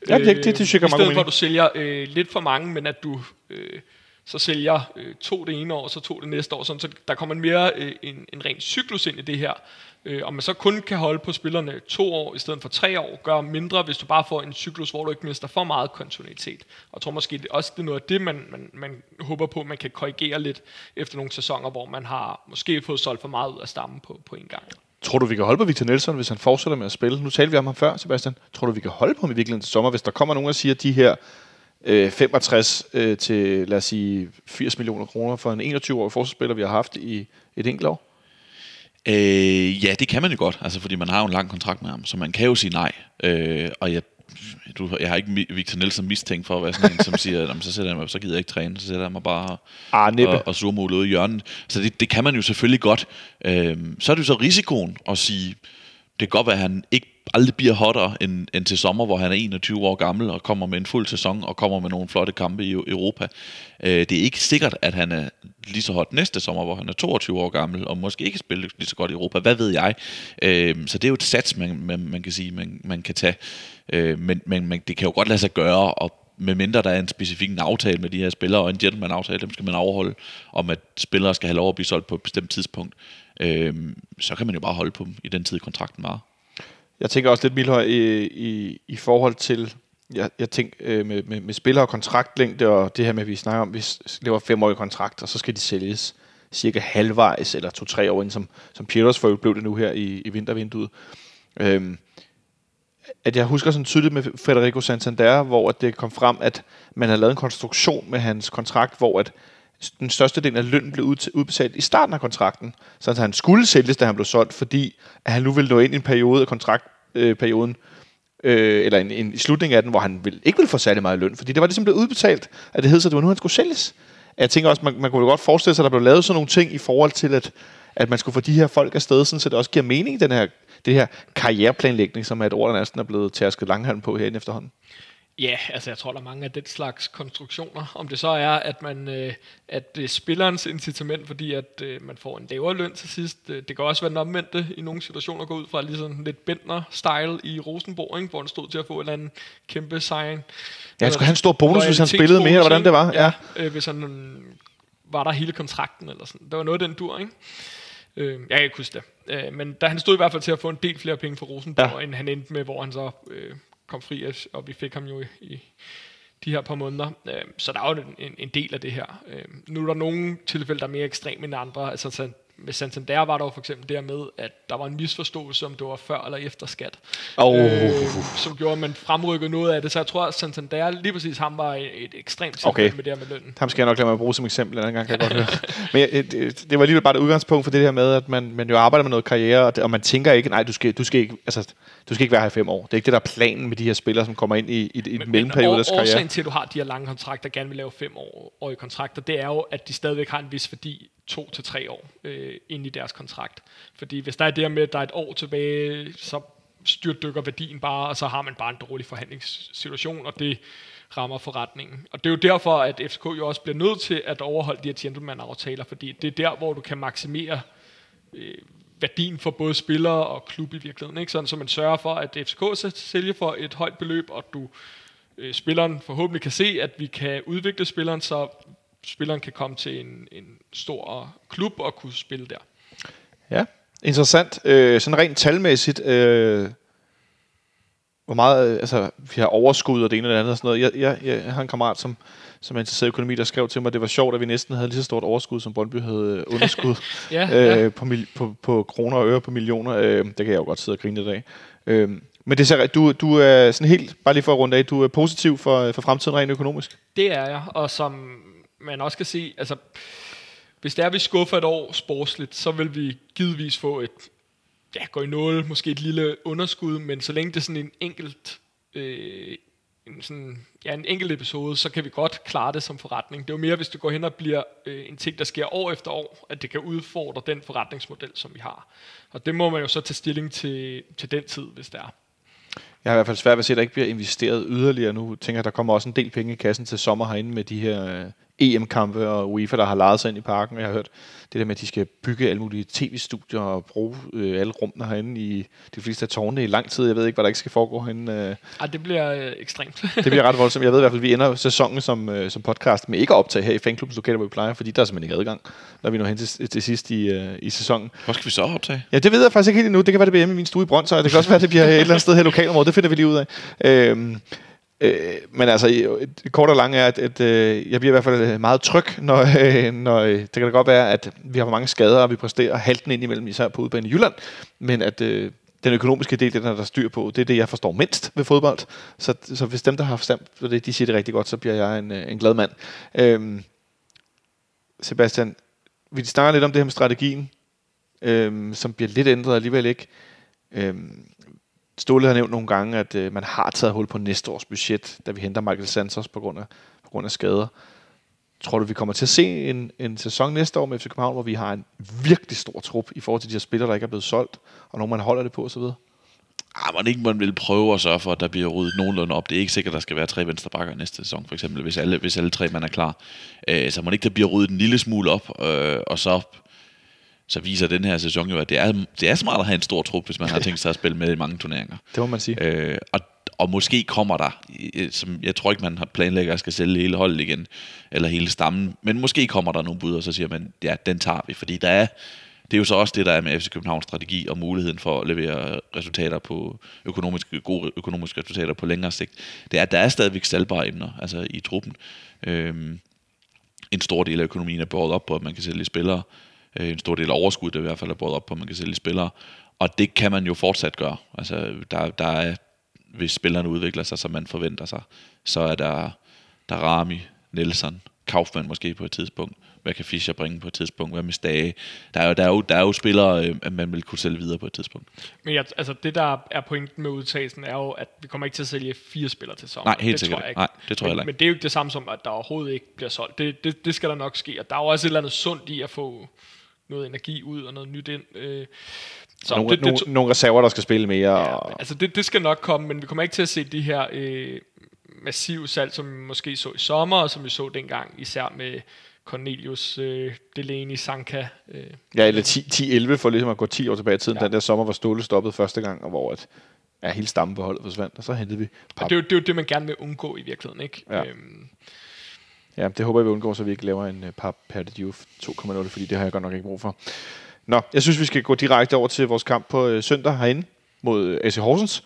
Ja, det- det- det synes jeg I stedet for, at du sælger øh, lidt for mange, men at du... Øh, så sælger øh, to det ene år, så to det næste år, sådan, så der kommer mere øh, en, en ren cyklus ind i det her. Øh, om man så kun kan holde på spillerne to år i stedet for tre år, gør mindre, hvis du bare får en cyklus, hvor du ikke mister for meget kontinuitet. Og jeg tror måske det, også, det er noget af det, man, man, man håber på, man kan korrigere lidt efter nogle sæsoner, hvor man har måske fået solgt for meget ud af stammen på, på en gang. Tror du, vi kan holde på Victor Nelson, hvis han fortsætter med at spille? Nu talte vi om ham før, Sebastian. Tror du, vi kan holde på ham i virkeligheden til sommer, hvis der kommer nogen og siger, at de her øh, 65 øh, til, lad os sige, 80 millioner kroner for en 21-årig forsvarsspiller, vi har haft i et enkelt år? Øh, ja, det kan man jo godt, altså, fordi man har jo en lang kontrakt med ham, så man kan jo sige nej. Øh, og jeg, du, jeg har ikke Victor Nielsen mistænkt for at være sådan en, som siger, "Nå, men så, sætter jeg mig, så gider jeg ikke træne, så sætter jeg mig bare næppe. og, og surmåle ude i hjørnet. Så det, det kan man jo selvfølgelig godt. Øh, så er det jo så risikoen at sige, det kan godt være, at han ikke aldrig bliver hotter end, end til sommer, hvor han er 21 år gammel og kommer med en fuld sæson og kommer med nogle flotte kampe i Europa. Øh, det er ikke sikkert, at han er lige så hot næste sommer, hvor han er 22 år gammel og måske ikke spille lige så godt i Europa. Hvad ved jeg? Øh, så det er jo et sats, man, man, man kan sige, man, man kan tage. Øh, men men man, det kan jo godt lade sig gøre, og medmindre der er en specifik aftale med de her spillere, og en gentleman-aftale, dem skal man afholde, om at spillere skal have lov at blive solgt på et bestemt tidspunkt, øh, så kan man jo bare holde på dem i den tid, kontrakten var. Jeg tænker også lidt, Milhøj, i, i, i forhold til, jeg, jeg tænker øh, med, med, med spiller og kontraktlængde, og det her med, at vi snakker om, hvis lever femårige kontrakt, og så skal de sælges cirka halvvejs, eller to-tre år inden, som, som Pieters for blev det nu her i, i vintervinduet. Øhm, at jeg husker sådan tydeligt med Federico Santander, hvor at det kom frem, at man havde lavet en konstruktion med hans kontrakt, hvor at den største del af lønnen blev udbetalt i starten af kontrakten, så han skulle sælges, da han blev solgt, fordi at han nu ville nå ind i en periode af kontraktperioden, øh, øh, eller en, en, i slutningen af den, hvor han ville, ikke ville få særlig meget løn, fordi det var ligesom blevet udbetalt, at det hed så, at det var nu, han skulle sælges. Jeg tænker også, man, man kunne godt forestille sig, at der blev lavet sådan nogle ting i forhold til, at, at man skulle få de her folk afsted, sådan, så det også giver mening, den her, det her karriereplanlægning, som er et ord, der næsten er blevet tærsket langhand på herinde efterhånden. Ja, altså jeg tror, der er mange af den slags konstruktioner. Om det så er, at man øh, at det er spillerens incitament, fordi at øh, man får en lavere løn til sidst. Øh, det kan også være den omvendte i nogle situationer gå ud fra ligesom lidt Bentner-style i Rosenborg, ikke? hvor han stod til at få en eller anden kæmpe sign. Ja, skulle have en stor bonus, hvis han spillede mere, eller hvordan det var. Ja, ja. Øh, hvis han øh, var der hele kontrakten eller sådan. Det var noget af den dur, ikke? Øh, jeg kan ikke huske det. Øh, men da han stod i hvert fald til at få en del flere penge for Rosenborg, ja. end han endte med, hvor han så øh, kom fri, og vi fik ham jo i, i de her par måneder. Øhm, så der er jo en, en del af det her. Øhm, nu er der nogle tilfælde, der er mere ekstreme end andre. Altså, med Santander var der jo for eksempel der med, at der var en misforståelse, om det var før eller efter skat. Oh. Øh, som gjorde, at man fremrykkede noget af det. Så jeg tror, at Santander, lige præcis ham, var et ekstremt tilfælde okay. med det her med lønnen. Ham skal jeg nok lade mig bruge som eksempel en anden gang, kan jeg godt høre. Men det, det, var alligevel bare et udgangspunkt for det her med, at man, man jo arbejder med noget karriere, og, det, og man tænker ikke, nej, du skal, du skal ikke, altså, du skal ikke være her i fem år. Det er ikke det, der er planen med de her spillere, som kommer ind i, i, i men, mellemperiode af karriere. Årsagen til, at du har de her lange kontrakter, gerne vil lave fem år, i kontrakter, det er jo, at de stadigvæk har en vis værdi to til tre år øh, Øh, ind i deres kontrakt. Fordi hvis der er det med, at der er et år tilbage, så styrtdykker værdien bare, og så har man bare en dårlig forhandlingssituation, og det rammer forretningen. Og det er jo derfor, at FCK jo også bliver nødt til at overholde de her gentleman-aftaler, fordi det er der, hvor du kan maksimere øh, værdien for både spillere og klub i virkeligheden. Ikke? Sådan, så man sørger for, at FCK sælger for et højt beløb, og du øh, spilleren forhåbentlig kan se, at vi kan udvikle spilleren, så spilleren kan komme til en, en stor klub og kunne spille der. Ja, interessant. Øh, sådan rent talmæssigt, øh, hvor meget, øh, altså, vi har overskud og det ene eller andet og sådan noget. Jeg, jeg, jeg har en kammerat, som, som er interesseret i økonomi, der skrev til mig, at det var sjovt, at vi næsten havde lige så stort overskud, som Brøndby havde øh, underskud ja, øh, ja. På, mil, på, på kroner og øre på millioner. Øh, det kan jeg jo godt sidde og grine i dag. Øh, men det er, du, du er sådan helt, bare lige for at runde af, du er positiv for, for fremtiden rent økonomisk? Det er jeg, og som man også kan se, altså, hvis det er, vi skuffer et år sportsligt, så vil vi givetvis få et, ja, gå i nul, måske et lille underskud, men så længe det er sådan en enkelt, øh, en, sådan, ja, en enkelt episode, så kan vi godt klare det som forretning. Det er jo mere, hvis det går hen og bliver øh, en ting, der sker år efter år, at det kan udfordre den forretningsmodel, som vi har. Og det må man jo så tage stilling til, til den tid, hvis det er. Jeg har i hvert fald svært ved at se, at der ikke bliver investeret yderligere nu. tænker jeg, der kommer også en del penge i kassen til sommer herinde med de her øh, EM-kampe og UEFA, der har lejet sig ind i parken. Jeg har hørt det der med, at de skal bygge alle mulige tv-studier og bruge øh, alle rummene herinde i de fleste af tårnene i lang tid. Jeg ved ikke, hvad der ikke skal foregå herinde. Øh. Ej, det bliver øh, ekstremt. det bliver ret voldsomt. Jeg ved i hvert fald, at vi ender sæsonen som, øh, som podcast med ikke at optage her i fanklubbens lokaler, hvor vi plejer, fordi der er simpelthen ikke adgang, når vi når hen til, til sidst i, øh, i sæsonen. Hvor skal vi så optage? Ja, det ved jeg faktisk ikke helt endnu. Det kan være, det bliver hjemme i min stue i Brøndshøj. Det kan også være, det bliver et eller andet sted her i lokalområdet. Finder vi lige ud af. Øh, Øh, men altså, et kort og langt er, at, at øh, jeg bliver i hvert fald øh, meget tryg, når, øh, når øh, det kan da godt være, at vi har for mange skader, og vi præsterer halten ind imellem, især på udbanen i Jylland, men at øh, den økonomiske del, den er der styr på, det er det, jeg forstår mindst ved fodbold. Så, så hvis dem, der har forstand på det, de siger det rigtig godt, så bliver jeg en, øh, en glad mand. Øh, Sebastian, vi snakker lidt om det her med strategien, øh, som bliver lidt ændret alligevel ikke. Øh, Ståle har nævnt nogle gange, at øh, man har taget hul på næste års budget, da vi henter Michael Santos på grund af, på grund af skader. Tror du, vi kommer til at se en, en sæson næste år med FC København, hvor vi har en virkelig stor trup i forhold til de her spillere, der ikke er blevet solgt, og nogen man holder det på osv.? Ah, man ikke man vil prøve at sørge for, at der bliver ryddet nogenlunde op. Det er ikke sikkert, at der skal være tre venstrebakker næste sæson, for eksempel, hvis alle, hvis alle tre man er klar. Øh, så man ikke der bliver ryddet en lille smule op, øh, og så så viser den her sæson jo, at det er, det er smart at have en stor trup, hvis man har tænkt sig at spille med i mange turneringer. Det må man sige. Øh, og, og måske kommer der, som jeg tror ikke, man har planlægget at skal sælge hele holdet igen, eller hele stammen, men måske kommer der nogle bud, og så siger man, ja, den tager vi, fordi der er, Det er jo så også det, der er med FC Københavns strategi og muligheden for at levere resultater på økonomiske, gode økonomiske resultater på længere sigt. Det er, at der er stadigvæk salgbare emner altså i truppen. Øhm, en stor del af økonomien er båret op på, at man kan sælge spillere. Øh, en stor del af overskuddet er i hvert fald er båret op på, at man kan sælge spillere. Og det kan man jo fortsat gøre. Altså, der, der er, hvis spillerne udvikler sig, som man forventer sig, så er der, der Rami, Nelson, Kaufmann måske på et tidspunkt. Hvad kan Fischer bringe på et tidspunkt? Hvad med Stage? Der er jo, der er jo, der er jo spillere, øh, man vil kunne sælge videre på et tidspunkt. Men jeg, altså, det, der er pointen med udtagelsen, er jo, at vi kommer ikke til at sælge fire spillere til sommer. Nej, helt det sikkert Tror jeg ikke. Nej, det tror jeg men, ikke. Men det er jo ikke det samme som, at der overhovedet ikke bliver solgt. Det, det, det skal der nok ske. Og der er jo også et eller andet sundt i at få noget energi ud og noget nyt ind. Øh, Så nogle, det, det, nogle, nogle reserver, der skal spille mere. Ja, og, altså det, det skal nok komme, men vi kommer ikke til at se de her øh, massive salg, som vi måske så i sommer, og som vi så dengang, især med Cornelius, øh, Delaney, Sanka. Øh. Ja, eller 10-11 for ligesom at gå 10 år tilbage i tiden, ja. den der sommer, hvor Ståle stoppede første gang, og hvor at, ja, hele stammen på holdet forsvandt, og så hentede vi Og det er, jo, det er jo det, man gerne vil undgå i virkeligheden, ikke? Ja. Øhm, Ja, det håber jeg, vi undgår, så vi ikke laver en par Perdue 2.0, fordi det har jeg godt nok ikke brug for. Nå, jeg synes, vi skal gå direkte over til vores kamp på uh, søndag herinde mod uh, AC Horsens.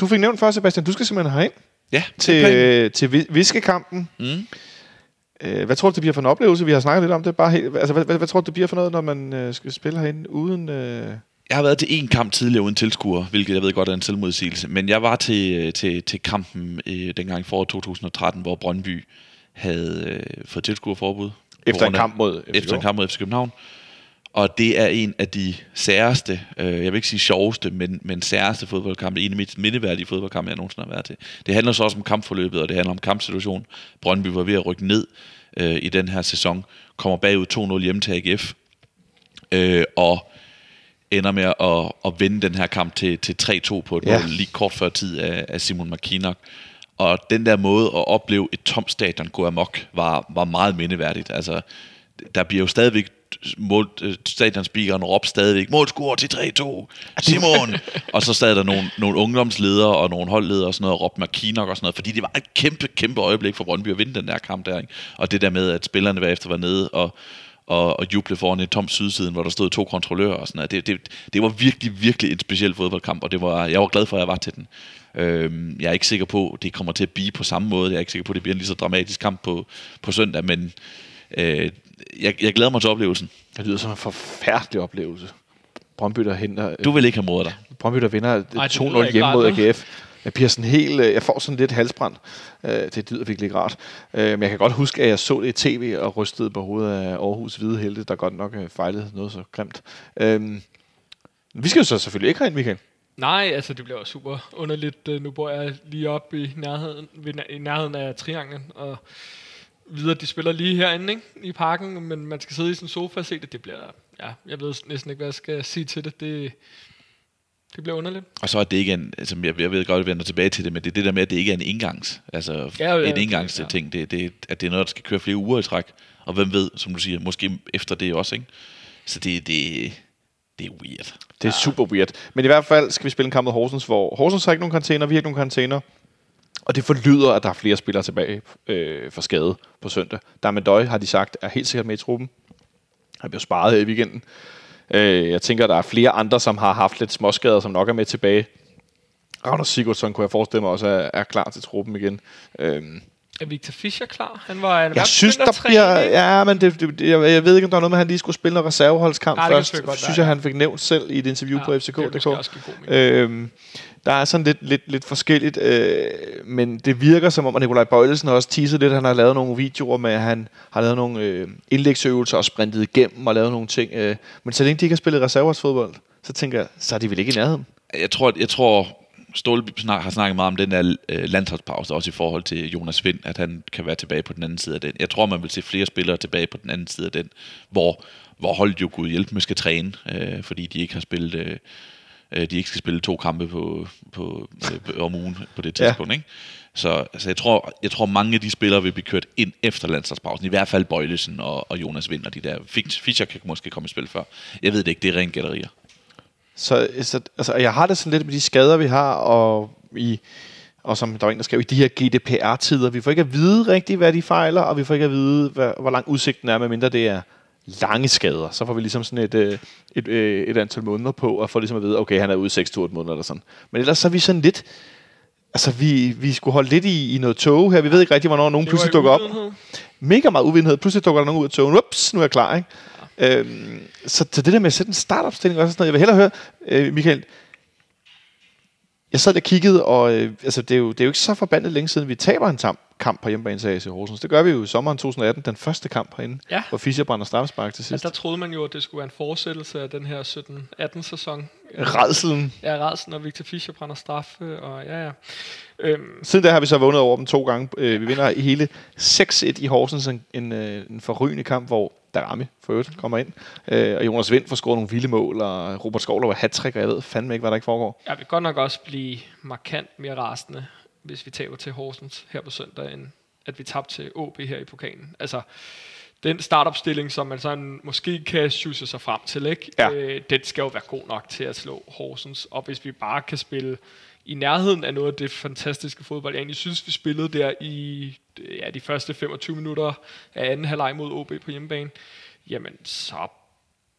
Du fik nævnt før, Sebastian, du skal simpelthen herind Ja, til, til vi- viskekampen. Mm. Uh, hvad tror du, det bliver for en oplevelse? Vi har snakket lidt om det. Bare helt, altså, hvad, hvad, hvad tror du, det bliver for noget, når man uh, skal spille herinde uden... Uh... Jeg har været til en kamp tidligere uden tilskuer, hvilket jeg ved godt er en selvmodsigelse. Men jeg var til, til, til kampen øh, dengang i foråret 2013, hvor Brøndby havde øh, fået tilskuerforbud. Efter en kamp mod FCK. Efter en kamp mod FC København. Og det er en af de særeste, øh, jeg vil ikke sige sjoveste, men, men særeste fodboldkampe, en af de mindeværdige fodboldkampe, jeg nogensinde har været til. Det handler så også om kampforløbet, og det handler om kampsituationen. Brøndby var ved at rykke ned øh, i den her sæson, kommer bagud 2-0 hjem til AGF, øh, og ender med at, at vinde den her kamp til, til 3-2 på et ja. mål lige kort før tid af, af Simon McKinnock. Og den der måde at opleve et tomt stadion gå amok, var, var meget mindeværdigt. Altså, der bliver jo stadigvæk mål, øh, stadionspeakeren råbt stadigvæk, målscore til 3-2, Simon! og så sad der nogle, nogle ungdomsledere og nogle holdledere og sådan noget, og råbte McKinnock og sådan noget, fordi det var et kæmpe, kæmpe øjeblik for Brøndby at vinde den der kamp der, ikke? Og det der med, at spillerne bagefter var nede og, og, og juble foran en tom sydsiden, hvor der stod to kontrollører og sådan noget. Det, det, det var virkelig, virkelig en speciel fodboldkamp, og det var, jeg var glad for, at jeg var til den. Øhm, jeg er ikke sikker på, at det kommer til at blive på samme måde. Jeg er ikke sikker på, at det bliver en lige så dramatisk kamp på, på søndag, men øh, jeg, jeg glæder mig til oplevelsen. Det lyder som en forfærdelig oplevelse. Brøndby, der henter... Du vil ikke have modet dig. Brøndby, der vinder Ej, det 2-0 lyder ikke hjemme mod? AGF. Jeg bliver sådan helt... øh, Jeg får sådan lidt halsbrand. Øh, Det lyder virkelig ikke rart. Øh, Men jeg kan godt huske, at jeg så det i tv og rystede på hovedet af Aarhus Hvide Helte, der godt nok øh, fejlede noget så grimt. Øhm, Vi skal jo så selvfølgelig ikke herind, Michael. Nej, altså det bliver super underligt. Øh, Nu bor jeg lige op i nærheden, ved, i nærheden af trianglen, og videre, de spiller lige herinde ikke? i parken, men man skal sidde i sin sofa og se det. Det bliver, ja, jeg ved næsten ikke, hvad jeg skal sige til det. Det, det bliver underligt. Og så er det ikke en, altså jeg, jeg ved godt, at vi vender tilbage til det, men det er det der med, at det ikke er en engangs, altså Ja, ja, en engangs ja. ting, det, det, at det er noget, der skal køre flere uger i træk, og hvem ved, som du siger, måske efter det også, ikke? Så det, det, det er weird. Det er super weird. Men i hvert fald skal vi spille en kamp mod Horsens, hvor Horsens har ikke nogen karantæner, vi har ikke nogen karantæner. Og det forlyder, at der er flere spillere tilbage øh, for skade på søndag. Dermed Døj, har de sagt, er helt sikkert med i truppen. Han blev sparet her i weekenden. Øh, jeg tænker, der er flere andre, som har haft lidt småskader, som nok er med tilbage. Ragnar Sigurdsson kunne jeg forestille mig også er, er klar til truppen igen. Øhm, Er Victor Fischer klar? Han var jeg synes, der bliver... Ja, men det, det, jeg, jeg ved ikke, om der er noget med, at han lige skulle spille noget reserveholdskamp kan først. godt synes jeg, ja. han fik nævnt selv i et interview ja, på FCK.dk. Øhm, der er sådan lidt, lidt, lidt forskelligt, øh, men det virker som om, at Nikolaj Bøjlesen har også teaset lidt. Han har lavet nogle videoer med, at han har lavet nogle øh, indlægsøvelser og sprintet igennem og lavet nogle ting. Øh. Men så længe de ikke har spillet reserveholdsfodbold, så tænker jeg, så er de vel ikke i nærheden. Jeg tror, jeg tror Ståle snak, har snakket meget om den der øh, landsholdspause, også i forhold til Jonas Vind, at han kan være tilbage på den anden side af den. Jeg tror, man vil se flere spillere tilbage på den anden side af den, hvor, hvor holdet jo Gud hjælpe med skal træne, øh, fordi de ikke har spillet... Øh, øh, de ikke skal spille to kampe på, på, øh, om ugen på det Ja. tidspunkt. Ikke? Så altså, jeg, tror, jeg tror, mange af de spillere vil blive kørt ind efter landsholdspausen. I hvert fald Bøjlesen og, og Jonas Vind og de der. Fischer kan måske komme i spil før. Jeg ved det ikke, det er rent gætterier. Så, så altså, jeg har det sådan lidt med de skader, vi har, og, i, og som der var en, der skrev, i de her GDPR-tider. Vi får ikke at vide rigtigt, hvad de fejler, og vi får ikke at vide, hvad, hvor lang udsigten er, medmindre det er lange skader, så får vi ligesom sådan et, øh, et, øh, et antal måneder på, at få ligesom at vide, okay, han er ude 6-8 måneder eller sådan. Men ellers så er vi sådan lidt, altså vi, vi skulle holde lidt i, i noget tog her. Vi ved ikke rigtig, hvornår nogen pludselig dukker op. Mega meget uvidenhed. Pludselig dukker der nogen ud af togen. Ups, nu er jeg klar, ikke? Øhm, så, så det der med at sætte en startopstilling også sådan noget. Jeg vil hellere høre, øh, Michael, jeg sad og kiggede, og øh, altså, det, er jo, det er jo ikke så forbandet længe siden, vi taber en tam, kamp på hjemmebane til AC Horsens. Det gør vi jo i sommeren 2018, den første kamp herinde, Ja. hvor Fischer brænder straffespark til Ja, sidst. der troede man jo, at det skulle være en fortsættelse af den her 17-18 sæson. Redselen. Ja, Radsen og Victor Fischer brænder straffe, og ja, ja. Øhm, Siden da har vi så vundet over dem to gange. Øh, vi vinder i hele 6-1 i Horsens, en, en, øh, en forrygende kamp, hvor Darami for øvrigt kommer ind. Øh, og Jonas Vind får scoret nogle vilde mål, og Robert Skovler var hat og jeg ved fandme ikke, hvad der ikke foregår. jeg vil godt nok også blive markant mere rasende, hvis vi taber til Horsens her på søndag, end at vi tabte til OB her i pokalen. Altså, den startopstilling, som man sådan måske kan sjusse sig frem til, ikke? Ja. Øh, den skal jo være god nok til at slå Horsens. Og hvis vi bare kan spille i nærheden af noget af det fantastiske fodbold, jeg egentlig synes, vi spillede der i ja, de første 25 minutter af anden halvleg mod OB på hjemmebane, jamen så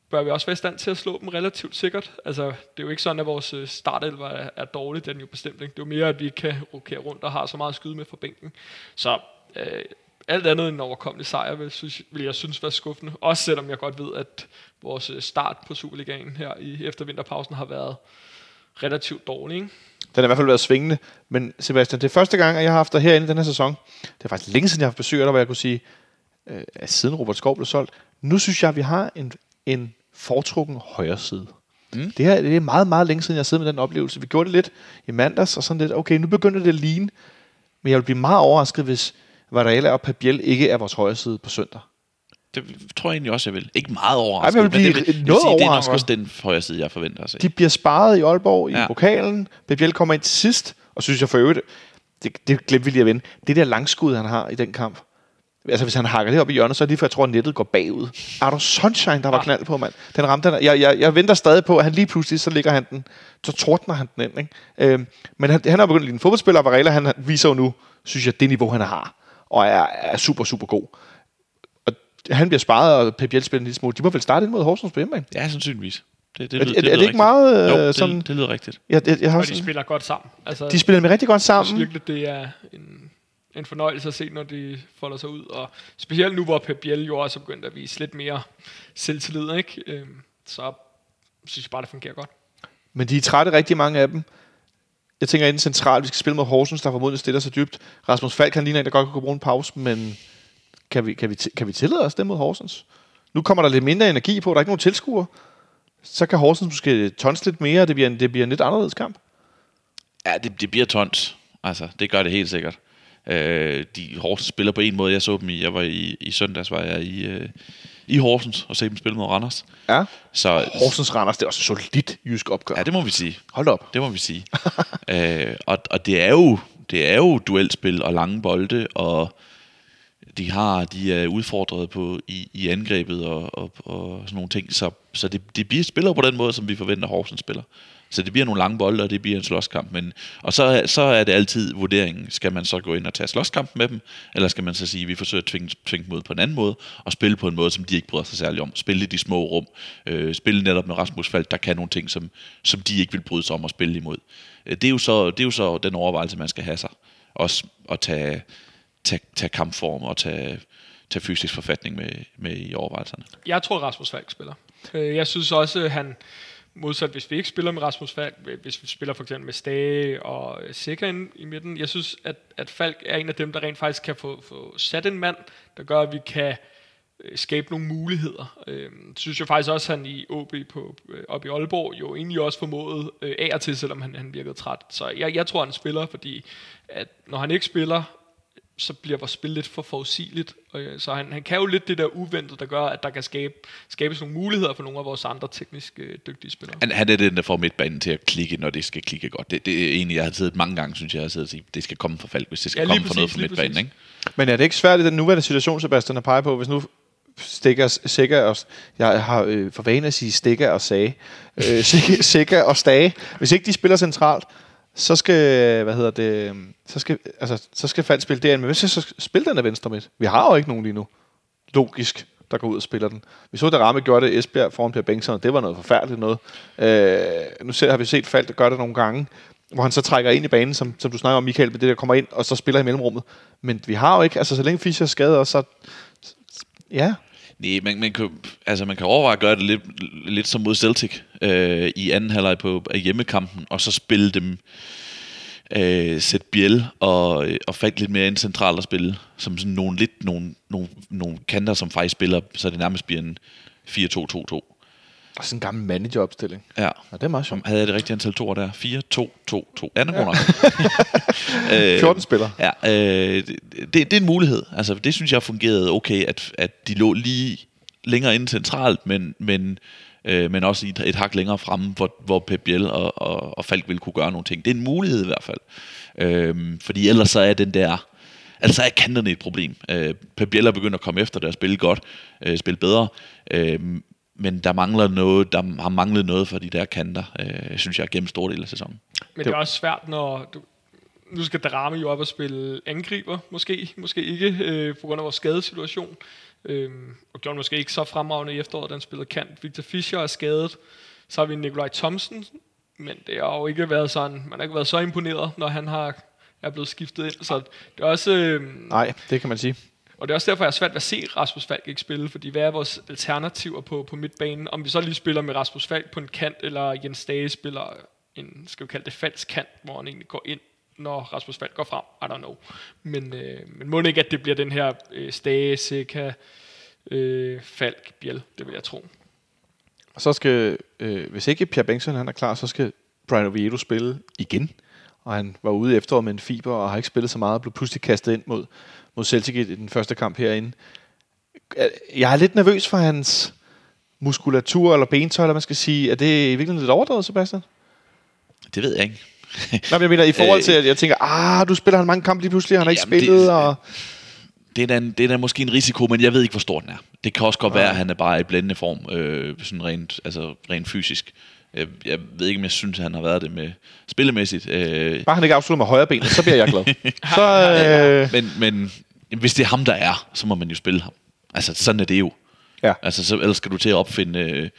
bør vi også være i stand til at slå dem relativt sikkert. Altså, det er jo ikke sådan, at vores øh, startelver er, er dårlig, den er jo bestemt ikke. Det er jo mere, at vi kan rokere rundt og har så meget at skyde med fra bænken. Så øh, alt andet end en overkommelig sejr vil, synes, vil jeg synes være skuffende. Også selvom jeg godt ved, at vores øh, start på Superligaen her i efter vinterpausen har været relativt dårlig. Ikke? Den har i hvert fald været svingende. Men Sebastian, det er første gang, at jeg har haft dig herinde i den her sæson. Det er faktisk længe siden, jeg har haft besøg af dig, hvor jeg kunne sige, øh, at siden Robert Skov blev solgt. Nu synes jeg, at vi har en, en foretrukken højre side. Mm. Det, her, det er meget, meget længe siden, jeg har siddet med den oplevelse. Vi gjorde det lidt i mandags, og sådan lidt, okay, nu begynder det at ligne. Men jeg vil blive meget overrasket, hvis Varela og Pabiel ikke er vores højre side på søndag. Det tror jeg egentlig også, jeg vil. Ikke meget overrasket. Ej, men men det, vil, noget sige, det er nok også den højre side, jeg forventer at se. De bliver sparet i Aalborg i ja. Pokalen. Pabiel kommer ind til sidst, og synes jeg for øvrigt, det, det glemte vi lige at vende. Det der langskud, han har i den kamp. Altså, hvis han hakker det op i hjørnet, så er det lige for, jeg tror, at nettet går bagud. Er du sunshine, der var knald på, mand? Den ramte han. Jeg, jeg, jeg venter stadig på, at han lige pludselig, så ligger han den. Så tordner han den ind, ikke? Øhm, men han, han er begyndt at ligne en fodboldspiller, og Varela, han viser jo nu, synes jeg, det niveau, han har. Og er, er super, super god. Han bliver sparet, og Pep Biel spiller en lille smule. De må vel starte ind mod Horsens på hjemme, ikke? Ja, sandsynligvis. Det, det, Er, lyder- er, er det ikke rigtigt. meget Jo, øh, det, sådan... det lyder rigtigt. Jeg, jeg, jeg har Og de spiller godt sammen. Altså, de spiller med rigtig godt Jeg synes sammen. det er en, en fornøjelse at se, når de folder sig ud. Og specielt nu, hvor Pep Biel jo også er begyndt at vise lidt mere selvtillid, ikke? Øhm, så synes jeg bare, det fungerer godt. Men de er trætte, rigtig mange af dem. Jeg tænker inden centralt, vi skal spille mod Horsens, der formodentlig stiller sig dybt. Rasmus Falk, han ligner en, der godt kunne bruge en pause, men kan vi, kan vi, kan vi tillade os det mod Horsens? Nu kommer der lidt mindre energi på, der er ikke nogen tilskuere. Så kan Horsens måske tons lidt mere, og det bliver en, det bliver en lidt anderledes kamp. Ja, det, det bliver tons. Altså, det gør det helt sikkert. Øh, de Horsens spiller på en måde. Jeg så dem i, jeg var i, i søndags, var jeg i, øh, i Horsens og se dem spille mod Randers. Ja. Så, Horsens Randers, det er også solidt jysk opgør. ja, det må vi sige. Hold op. Det må vi sige. øh, og, og det er jo det er jo duelspil og lange bolde, og de har de er udfordret på i, i angrebet og, og, og sådan nogle ting. Så, så det, det bliver spiller på den måde, som vi forventer Horsens spiller. Så det bliver nogle lange bolde, og det bliver en slåskamp. Men, og så, så er det altid vurderingen, skal man så gå ind og tage slåskamp med dem, eller skal man så sige, at vi forsøger at tvinge, tvinge dem ud på en anden måde, og spille på en måde, som de ikke bryder sig særlig om. Spille i de små rum. Øh, spille netop med Rasmus Falk, der kan nogle ting, som, som de ikke vil bryde sig om at spille imod. Øh, det er, jo så, det er jo så den overvejelse, man skal have sig. Også at tage, tage, tage kampform og tage, tage fysisk forfatning med, med i overvejelserne. Jeg tror, Rasmus Falk spiller. Øh, jeg synes også, at han, modsat hvis vi ikke spiller med Rasmus Falk, hvis vi spiller for eksempel med Stage og øh, Sikker i midten, jeg synes, at, at Falk er en af dem, der rent faktisk kan få, få sat en mand, der gør, at vi kan øh, skabe nogle muligheder. Øh, synes jeg faktisk også, at han i OB på, øh, op i Aalborg jo egentlig også formåede øh, af og til, selvom han, han virkede træt. Så jeg, jeg tror, han spiller, fordi at når han ikke spiller, så bliver vores spil lidt for forudsigeligt. Og, øh, Så han, han kan jo lidt det der uventet, der gør, at der kan skabe, skabes nogle muligheder for nogle af vores andre teknisk øh, dygtige spillere. Han, han er den, der får midtbanen til at klikke, når det skal klikke godt. Det, det er egentlig, jeg har siddet mange gange, synes jeg, jeg har siddet og sige, det skal komme fra Falk, hvis det skal Ja, komme fra noget præcis, fra midtbanen. præcis. Ikke? Men er det ikke svært i den nuværende situation, Sebastian, at pege på, hvis nu stikker sikker og jeg har øh, for vane at sige stikker og sage øh, sikker, sikker og stage hvis ikke de spiller centralt så skal hvad hedder det så skal altså så skal Falk spille derinde. men hvis jeg så spille den af venstre midt vi har jo ikke nogen lige nu logisk der går ud og spiller den. Vi så, at Ramme gjorde det Esbjerg foran Per Bengtsson, og det var noget forfærdeligt noget. Øh, nu ser, har vi set Fald, der gør det nogle gange, hvor han så trækker ind i banen, som, som du snakker om, Michael, med det der kommer ind, og så spiller i mellemrummet. Men vi har jo ikke, altså så længe Fischer er skadet, og så... Ja, Nej, man, man, kan, altså man kan overveje at gøre det lidt, lidt som mod Celtic øh, i anden halvleg på af hjemmekampen, og så spille dem øh, sætte Biel og, øh, og Falk lidt mere ind centralt at spille, som sådan nogle lidt nogle, nogle, nogle kanter, som faktisk spiller, så det nærmest bliver en 4-2-2-2 og sådan en gammel manageropstilling. Ja. Ja, det er meget sjovt. Havde jeg det rigtige antal toer der? 4, 2, 2, 2. Ja, den er god nok. øh, 14 spillere. Ja, øh, det, det, det er en mulighed. Altså, det synes jeg fungerede okay, at, at de lå lige længere inde centralt, men, men, øh, men også et, et hak længere fremme, hvor, hvor Pep Biel og, og, og Falk ville kunne gøre nogle ting. Det er en mulighed i hvert fald. Øh, fordi ellers så er den der... Altså er kanterne et problem. Øh, Pep Biel er begyndt at komme efter det og spille godt, øh, spille bedre, øh, men der mangler noget, der har manglet noget for de der kanter, øh, synes jeg, gennem store del af sæsonen. Men det er også svært, når du, nu skal Drame jo op og spille angriber, måske, måske ikke, øh, på grund af vores skadesituation. Øhm, og gjorde måske ikke så fremragende i efteråret, han spillede kant. Victor Fischer er skadet. Så har vi Nikolaj Thomsen, men det har jo ikke været sådan, man har ikke været så imponeret, når han har er blevet skiftet ind. Så det er også, øh, Nej, det kan man sige og det er også derfor, jeg er svært ved at se Rasmus Falk ikke spille, fordi hvad er vores alternativer på, på midtbanen? Om vi så lige spiller med Rasmus Falk på en kant, eller Jens Dage spiller en, skal vi kalde det falsk kant, hvor han egentlig går ind, når Rasmus Falk går frem. I don't know. Men, øh, men må det ikke, at det bliver den her øh, Stage, Seca, øh, Falk, Biel, det vil jeg tro. Og så skal, øh, hvis ikke Pierre Bengtsson han er klar, så skal Brian Oviedo spille igen. Og han var ude i efteråret med en fiber, og har ikke spillet så meget, og blev pludselig kastet ind mod, mod Celtic i den første kamp herinde. Jeg er lidt nervøs for hans muskulatur, eller bentøj, eller man skal sige. Er det i virkeligheden lidt overdrevet, Sebastian? Det ved jeg ikke. Men jeg mener, i forhold til, Øh, at jeg tænker, ah, du spiller han mange kampe lige pludselig, han har ikke Jamen, det- spillet, og... Det er, da en, det er da måske en risiko, men jeg ved ikke, hvor stor den er. Det kan også godt være, at han er bare i blændende form, øh, sådan rent, altså rent fysisk. Jeg, jeg ved ikke, om jeg synes, at han har været det med spillemæssigt. Øh, Bare han ikke afslutter med højre benet, så bliver jeg glad. så, øh, men, men hvis det er ham, der er, så må man jo spille ham. Altså, sådan er det jo. ja. Altså, så, ellers skal du til at opfinde øh,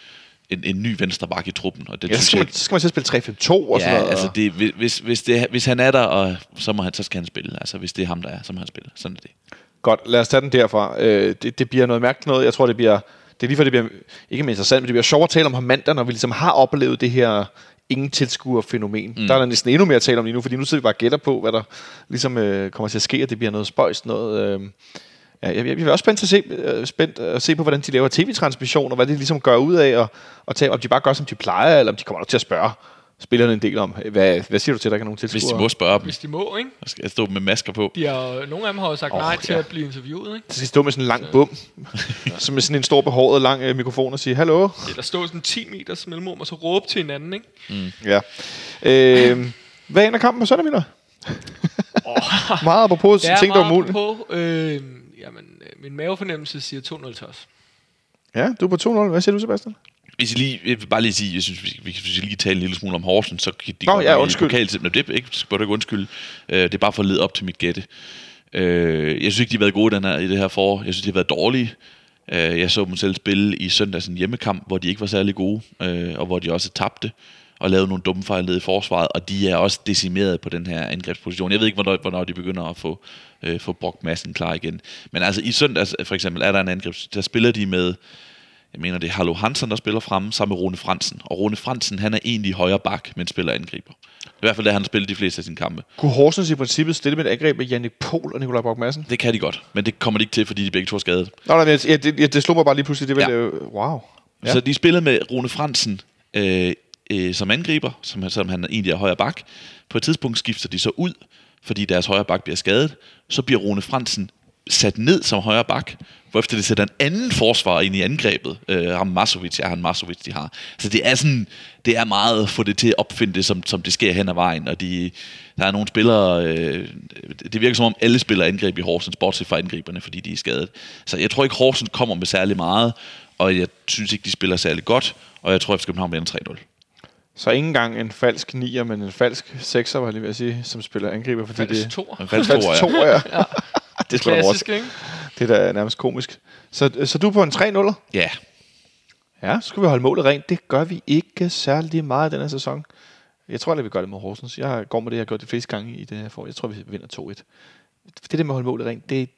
en, en ny venstre bakke i truppen. Og det ja, så skal, man, så skal man til at spille 3-5-2 og sådan Ja, noget. altså det, hvis, hvis, det, hvis han er der, og, så, må han, så skal han spille. Altså hvis det er ham, der er, så må han spille. Sådan er det. Godt, lad os tage den derfra. Øh, det, det bliver noget mærkeligt noget. Jeg tror, det bliver... Det er lige for, det bliver ikke mere interessant, men det bliver sjovt at tale om ham mandag, når vi ligesom har oplevet det her ingen tilskuer fænomen. Mm. Der er der næsten endnu mere at tale om lige nu, fordi nu sidder vi bare og gætter på, hvad der ligesom øh, kommer til at ske, og det bliver noget spøjst, noget... Øh, ja, jeg, jeg, er også spændt, til at se, øh, spændt at se på, hvordan de laver tv-transmission, og hvad de ligesom gør ud af, og, og tage, om de bare gør, som de plejer, eller om de kommer nok til at spørge spillerne en del om, hvad, hvad siger du til, at der ikke er nogen tilskuere? Hvis de må spørge dem, Hvis de må, ikke? så skal jeg stå med masker på. De har, nogle af dem har jo sagt oh, nej til ja. at blive interviewet, ikke? De skal stå med sådan en lang bum, som med sådan en stor behåret lang øh, mikrofon og sige, hallo, Eller stå sådan 10 meters mellemrum, og så råbe til hinanden, ikke? Ja. Øh, hvad ender kampen på søndag, Miller? Meget apropos Det er ting, der er umuligt. på. Øh, jamen, min mavefornemmelse siger 2-0 til os. Ja, du er på 2-0. Hvad siger du, Sebastian? Hvis jeg, lige, jeg vil bare lige sige, jeg synes, vi, vi kan hvis jeg lige tale en lille smule om Horsens, så kan de Nå, ja, undskyld. Men det ikke, skal du ikke undskylde. Øh, det er bare for at lede op til mit gætte. Øh, jeg synes ikke, de har været gode den her, i det her forår. Jeg synes, de har været dårlige. Øh, jeg så dem selv spille i søndags en hjemmekamp, hvor de ikke var særlig gode, øh, og hvor de også tabte og lavede nogle dumme fejl ned i forsvaret, og de er også decimeret på den her angrebsposition. Jeg ved ikke, hvornår, hvornår de begynder at få, øh, få brugt massen klar igen. Men altså i søndags for eksempel er der en angreb, der spiller de med, jeg mener det er Hallo Hansen, der spiller fremme, sammen med Rune Fransen. Og Rune Fransen, han er egentlig højre bak, men spiller angriber. I hvert fald det, han har spillet de fleste af sine kampe. Kunne Horsens i princippet stille med et angreb med Jannik Pohl og Nikolaj Brock Madsen? Det kan de godt, men det kommer de ikke til, fordi de begge to er skadet. Nå, nej, jeg- ja, det, det slog mig bare lige pludselig. Det var Ja. ja. wow. Ja. Så de spillede med Rune Fransen øh, øh, som angriber, som, som han egentlig er højre bak. På et tidspunkt skifter de så ud, fordi deres højre bak bliver skadet. Så bliver Rune Fransen sat ned som højre bak, hvorefter det sætter en anden forsvar ind i angrebet. Øh, ham Masovic er han Masovic, de har. Så det er sådan, det er meget at få det til at opfinde det, som, som det sker hen ad vejen. Og de, der er nogle spillere, øh, det virker som om alle spiller angreb i Horsens, bortset fra angriberne, fordi de er skadet. Så jeg tror ikke, Horsens kommer med særlig meget, og jeg synes ikke, de spiller særlig godt, og jeg tror, at København vinder 3-0. Så ikke engang en falsk nier, men en falsk sekser, var jeg lige ved at sige, som spiller angriber, fordi Falsk det toer. En falsk falsk toer, ja. det skulle vores. Klassisk, ikke? Det er da nærmest komisk. Så, så du er på en 3-0'er? Ja, Ja, så skal vi holde målet rent. Det gør vi ikke særlig meget den her sæson. Jeg tror, at vi gør det mod Horsens. Jeg går med det, jeg har gjort de fleste gange i det her for. Jeg tror, vi vinder 2-1. Det der med at holde målet rent, det,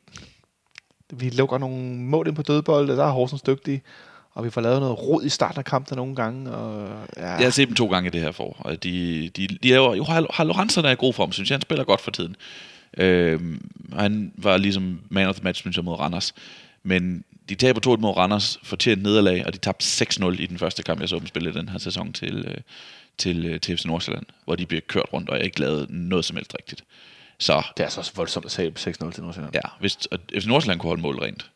vi lukker nogle mål ind på dødbold, der er Horsens dygtige. Og vi får lavet noget rod i starten af kampen nogle gange. Og, ja, jeg har set dem to gange i det her for, og de, de, de er jo, jo Harlo Hansen er i god form, synes jeg. Han spiller godt for tiden. Øh, han var ligesom man of the match, synes jeg, mod Randers. Men de taber 2 mod Randers, fortjent nederlag, og de tabte 6-0 i den første kamp, jeg så dem spille den her sæson til, øh, til, øh, til FC Nordsjælland, hvor de bliver kørt rundt, og jeg ikke lavet noget som helst rigtigt. Så Det er altså også voldsomt at sige 6-0 til Nordsjælland. ja, hvis og FC Nordsjælland kunne holde mål rent,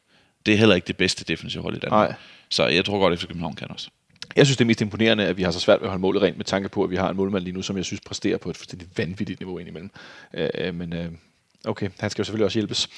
det er heller ikke det bedste defensive hold i Danmark. Nej. Så jeg tror godt, at FC København kan også. Jeg synes, det er mest imponerende, at vi har så svært ved at holde målet rent med tanke på, at vi har en målmand lige nu, som jeg synes præsterer på et fuldstændig vanvittigt niveau indimellem. Øh, øh men øh, okay, han skal jo selvfølgelig også hjælpes.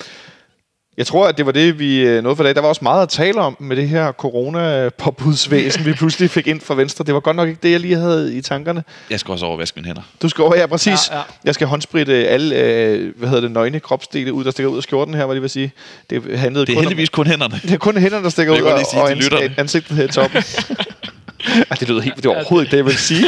Jeg tror, at det var det, vi øh, nåede for i dag. Der var også meget at tale om med det her corona-påbudsvæsen, vi pludselig fik ind fra Venstre. Det var godt nok ikke det, jeg lige havde i tankerne. Jeg skal også overvaske mine hænder. Du skal over her, præcis. Ja, ja. Jeg skal håndspritte alle, øh, hvad hedder det, nøgne kropsdele ud, der stikker ud af skjorten her, hvad det vil sige. Det handlede Det er kun heldigvis kun hænderne. om, det er kun hænderne, der stikker Det ud, og, og ans- ansigtet her i toppen. Ej, det lyder helt, det var overhovedet ikke det, jeg ville sige.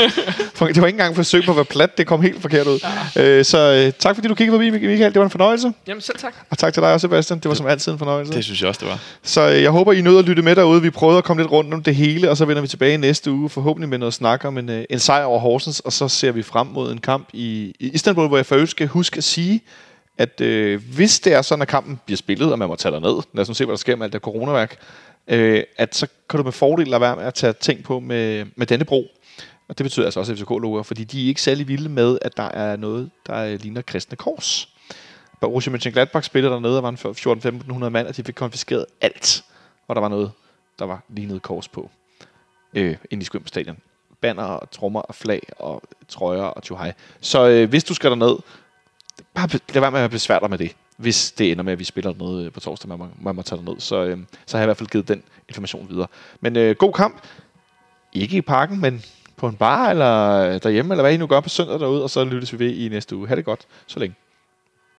For- Det var ikke engang et forsøg på at være plat, det kom helt forkert ud. Øh, så øh, tak fordi du kiggede forbi, Michael. Det var en fornøjelse. Jamen selv tak. Og tak til dig også, Sebastian. Det var som altid en fornøjelse. Det synes jeg også, det var. Så øh, jeg håber, I nød at lytte med derude. Vi prøvede at komme lidt rundt om det hele, og så vender vi tilbage næste uge, forhåbentlig med noget snak om en, en sejr over Horsens, og så ser vi frem mod en kamp i, i Istanbul, hvor jeg for skal huske at sige, at øh, hvis det er sådan, at kampen bliver spillet, og man må tage derned, lad os nu se, hvad der sker med alt det coronaværk, øh, at så kan du med fordel lade være med at tage ting på med, med denne bro. Og det betyder altså også FCK-logoer, fordi de er ikke særlig vilde med, at der er noget, der ligner kristne kors. Borussia Mönchengladbach spillede dernede, og var en 14-1500 mand, og de fik konfiskeret alt, hvor der var noget, der var lignet kors på. Øh, inde i Skønberg Stadion. Banner og trommer og flag og trøjer og tjohej. Så øh, hvis du skal derned, bare lad være med at besvære dig med det. Hvis det ender med, at vi spiller noget øh, på torsdag, man må, man må tage ned. Så, øh, så har jeg i hvert fald givet den information videre. Men øh, god kamp. Ikke i parken, men på en bar eller øh, derhjemme, eller hvad I nu gør på søndag derude, og så lyttes vi ved i næste uge. Ha' det godt, så længe.